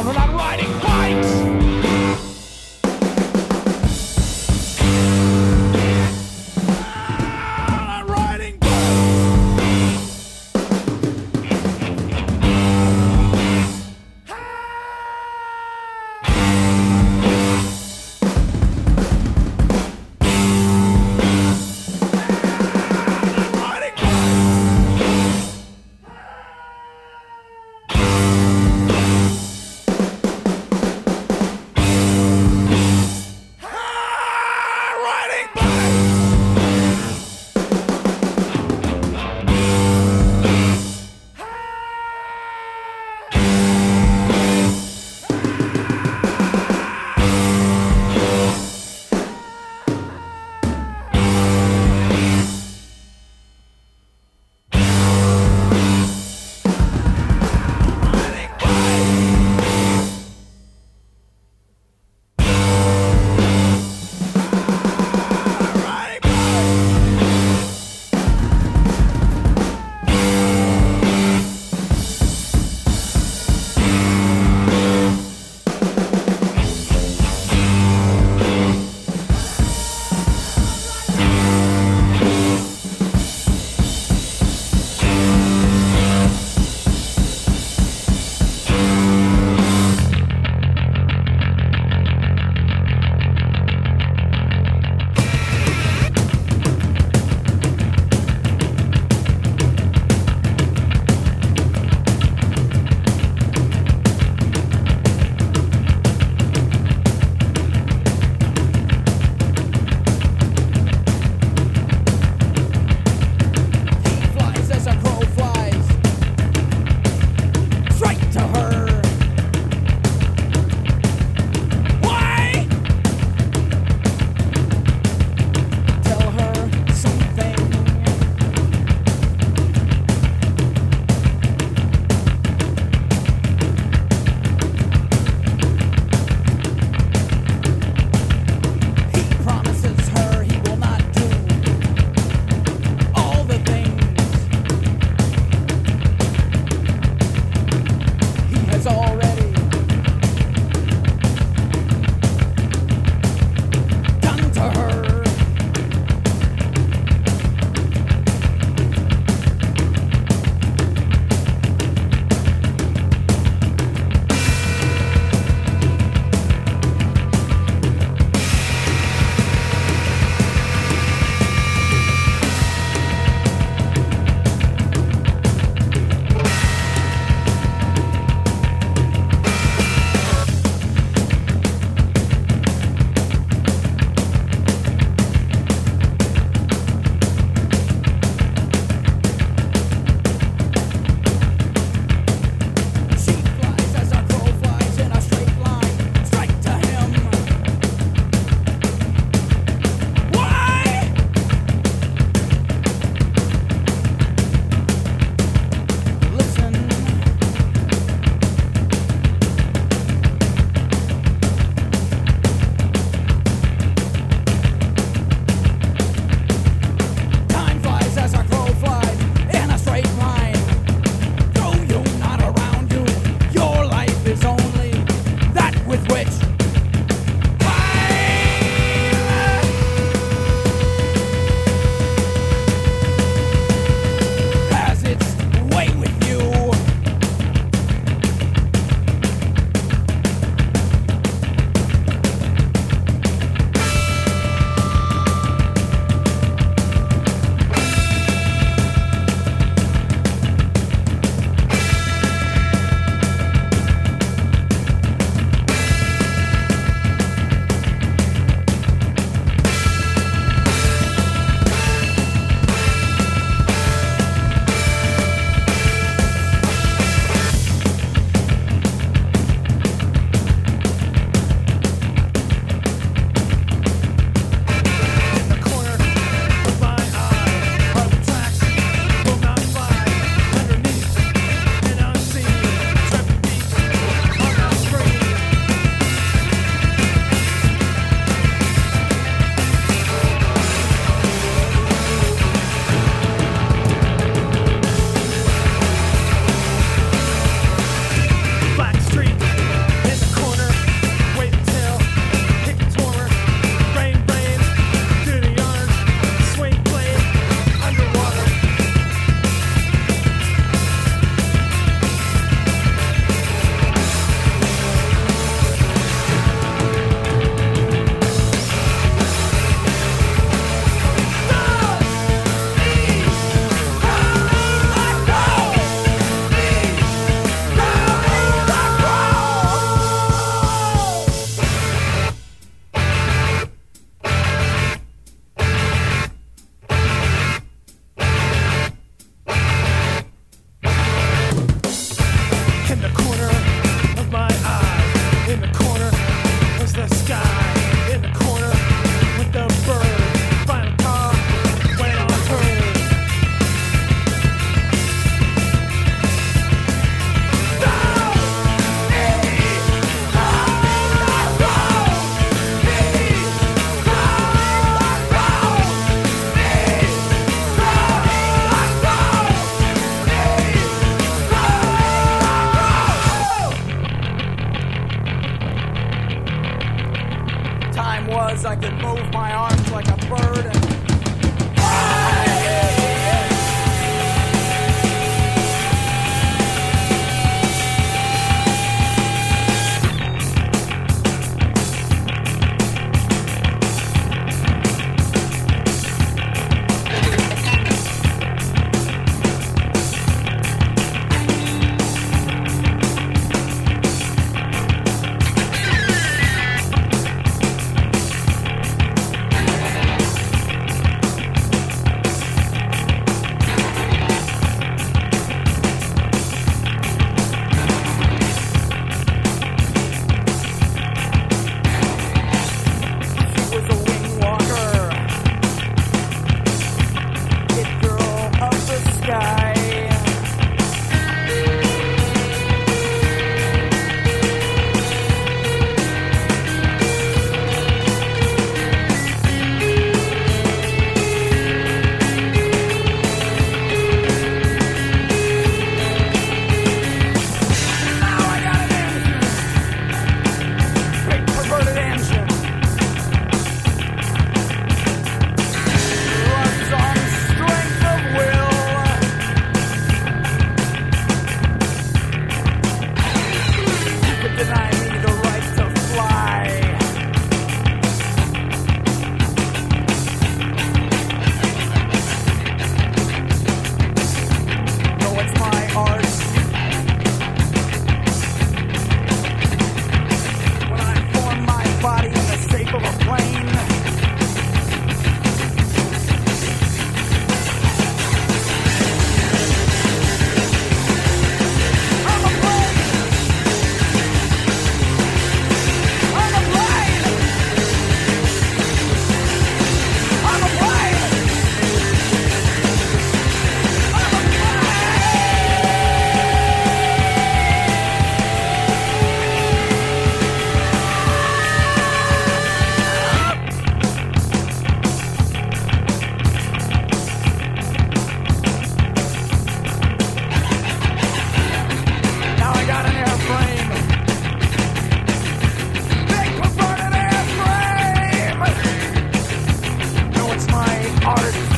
Art.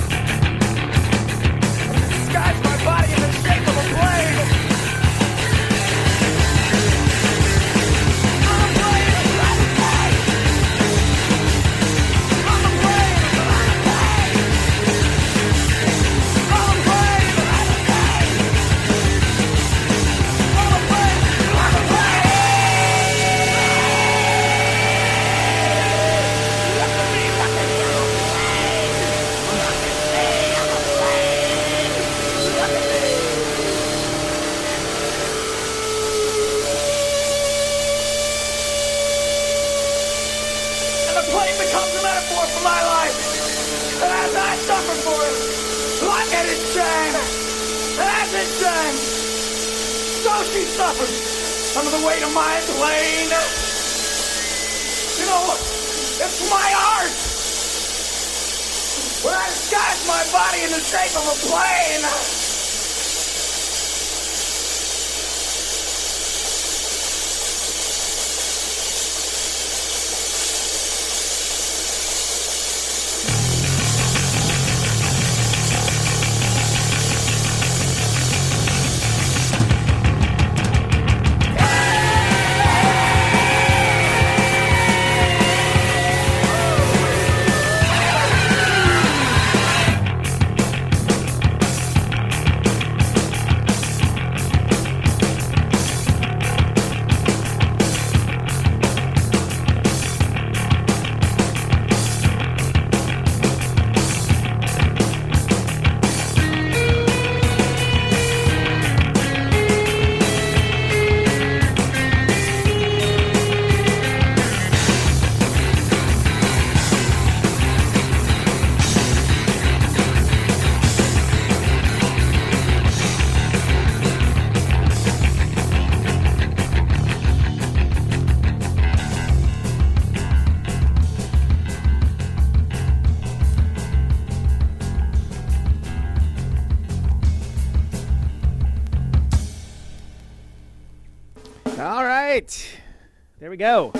Go.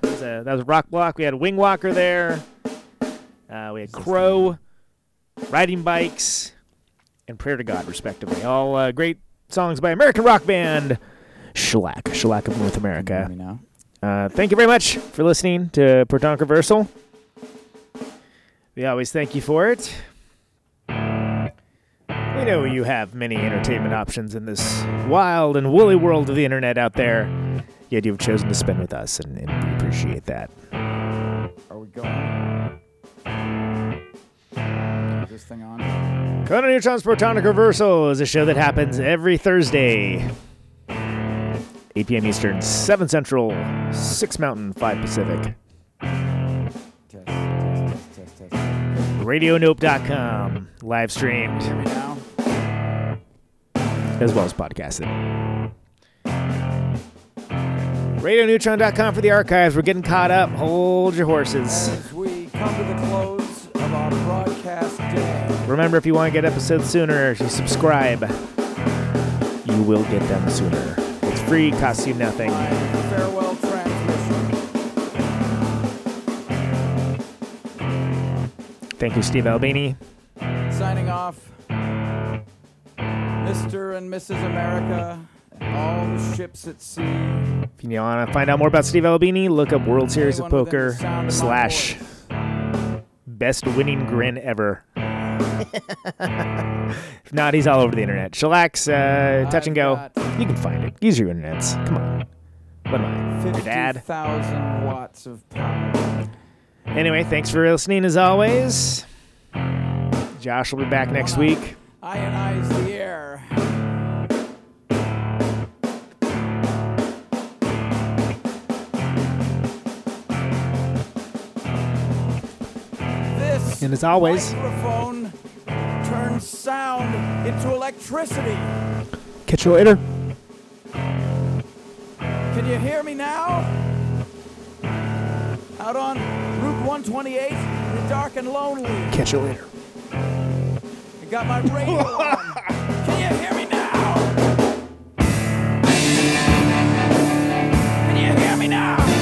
That was, a, that was Rock Block. We had Wing Walker there. Uh, we had Crow, Riding Bikes, and Prayer to God, respectively. All uh, great songs by American rock band Shellac, Shellac of North America. Uh, thank you very much for listening to Protonic Reversal. We always thank you for it. We know you have many entertainment options in this wild and woolly world of the internet out there, yet you've chosen to spend with us, and, and we appreciate that. Are we going? Is this thing on? Conan Neutron's Protonic Reversal is a show that happens every Thursday, 8 p.m. Eastern, 7 Central, 6 Mountain, 5 Pacific. Test, test, test, test, test. RadioNope.com, live streamed, Hear me now? as well as podcasted. RadioNeutron.com for the archives. We're getting caught up. Hold your horses. As we come to the close of our broadcast day, Remember, if you want to get episodes sooner, you subscribe, you will get them sooner. It's free, costs you nothing. farewell transmission. Thank you, Steve Albini. Signing off. Mr. and Mrs. America, all the ships at sea. If you want to find out more about Steve Albini, look up World Series of Anyone within the Poker sound of my slash best winning grin ever. if not, he's all over the internet. Shellac's, uh, touch and go. You can find it. Use your internets. Come on. What am I? Your dad? 50,000 watts of power. Anyway, thanks for listening as always. Josh will be back next week. Ionize the air. And as always- turns sound into electricity. Catch you later. Can you hear me now? Out on Route 128, the dark and lonely. Catch you later. I got my radio on. Can you hear me now? Can you hear me now?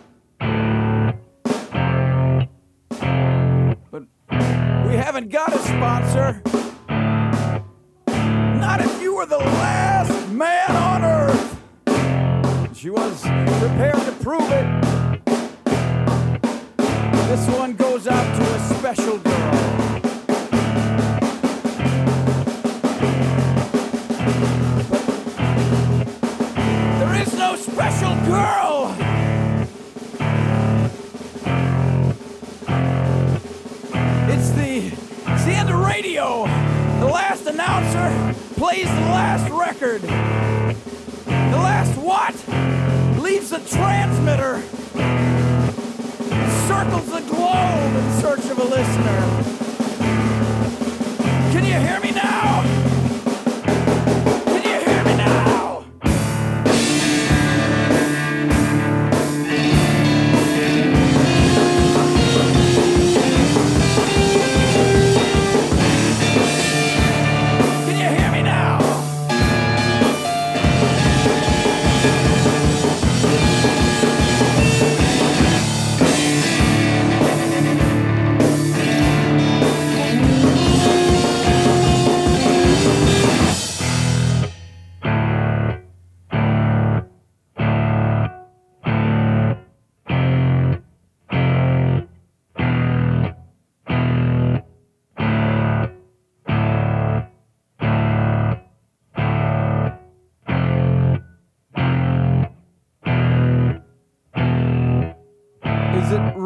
special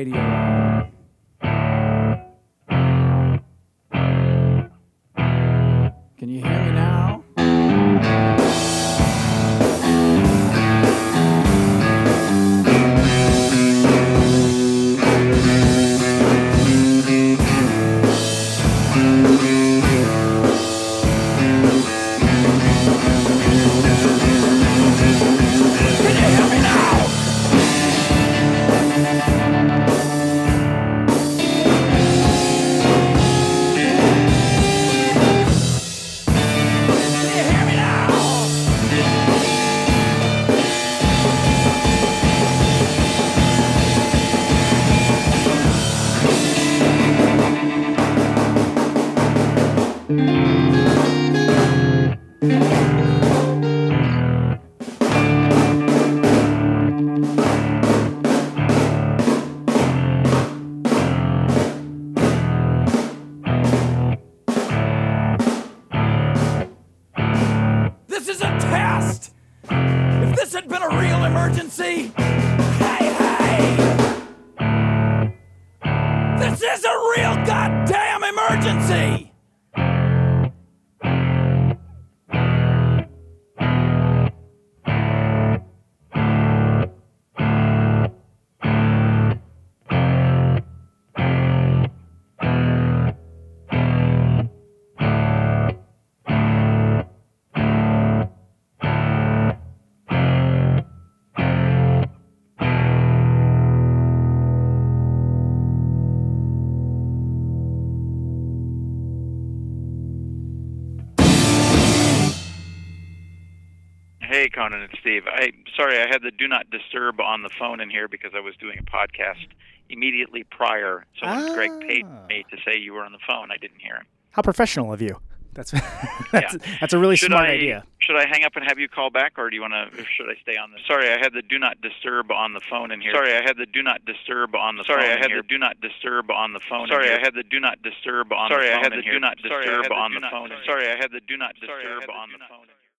Radio. Dave. I sorry, I had the do not disturb on the phone in here because I was doing a podcast immediately prior. So ah. when Greg paid ah. me to say you were on the phone, I didn't hear him. How professional of you. That's that's, yeah. that's a really should smart I, idea. Should I hang up and have you call back, or do you want to? Should I stay on the? Sorry, I had the do not disturb on the phone in here. Sorry, I had the do not disturb on the. Sorry, phone I had the do not disturb on the phone. Sorry, I had the do not disturb on. Sorry, I had the do not disturb on the phone. Sorry, I had the do not disturb on the phone.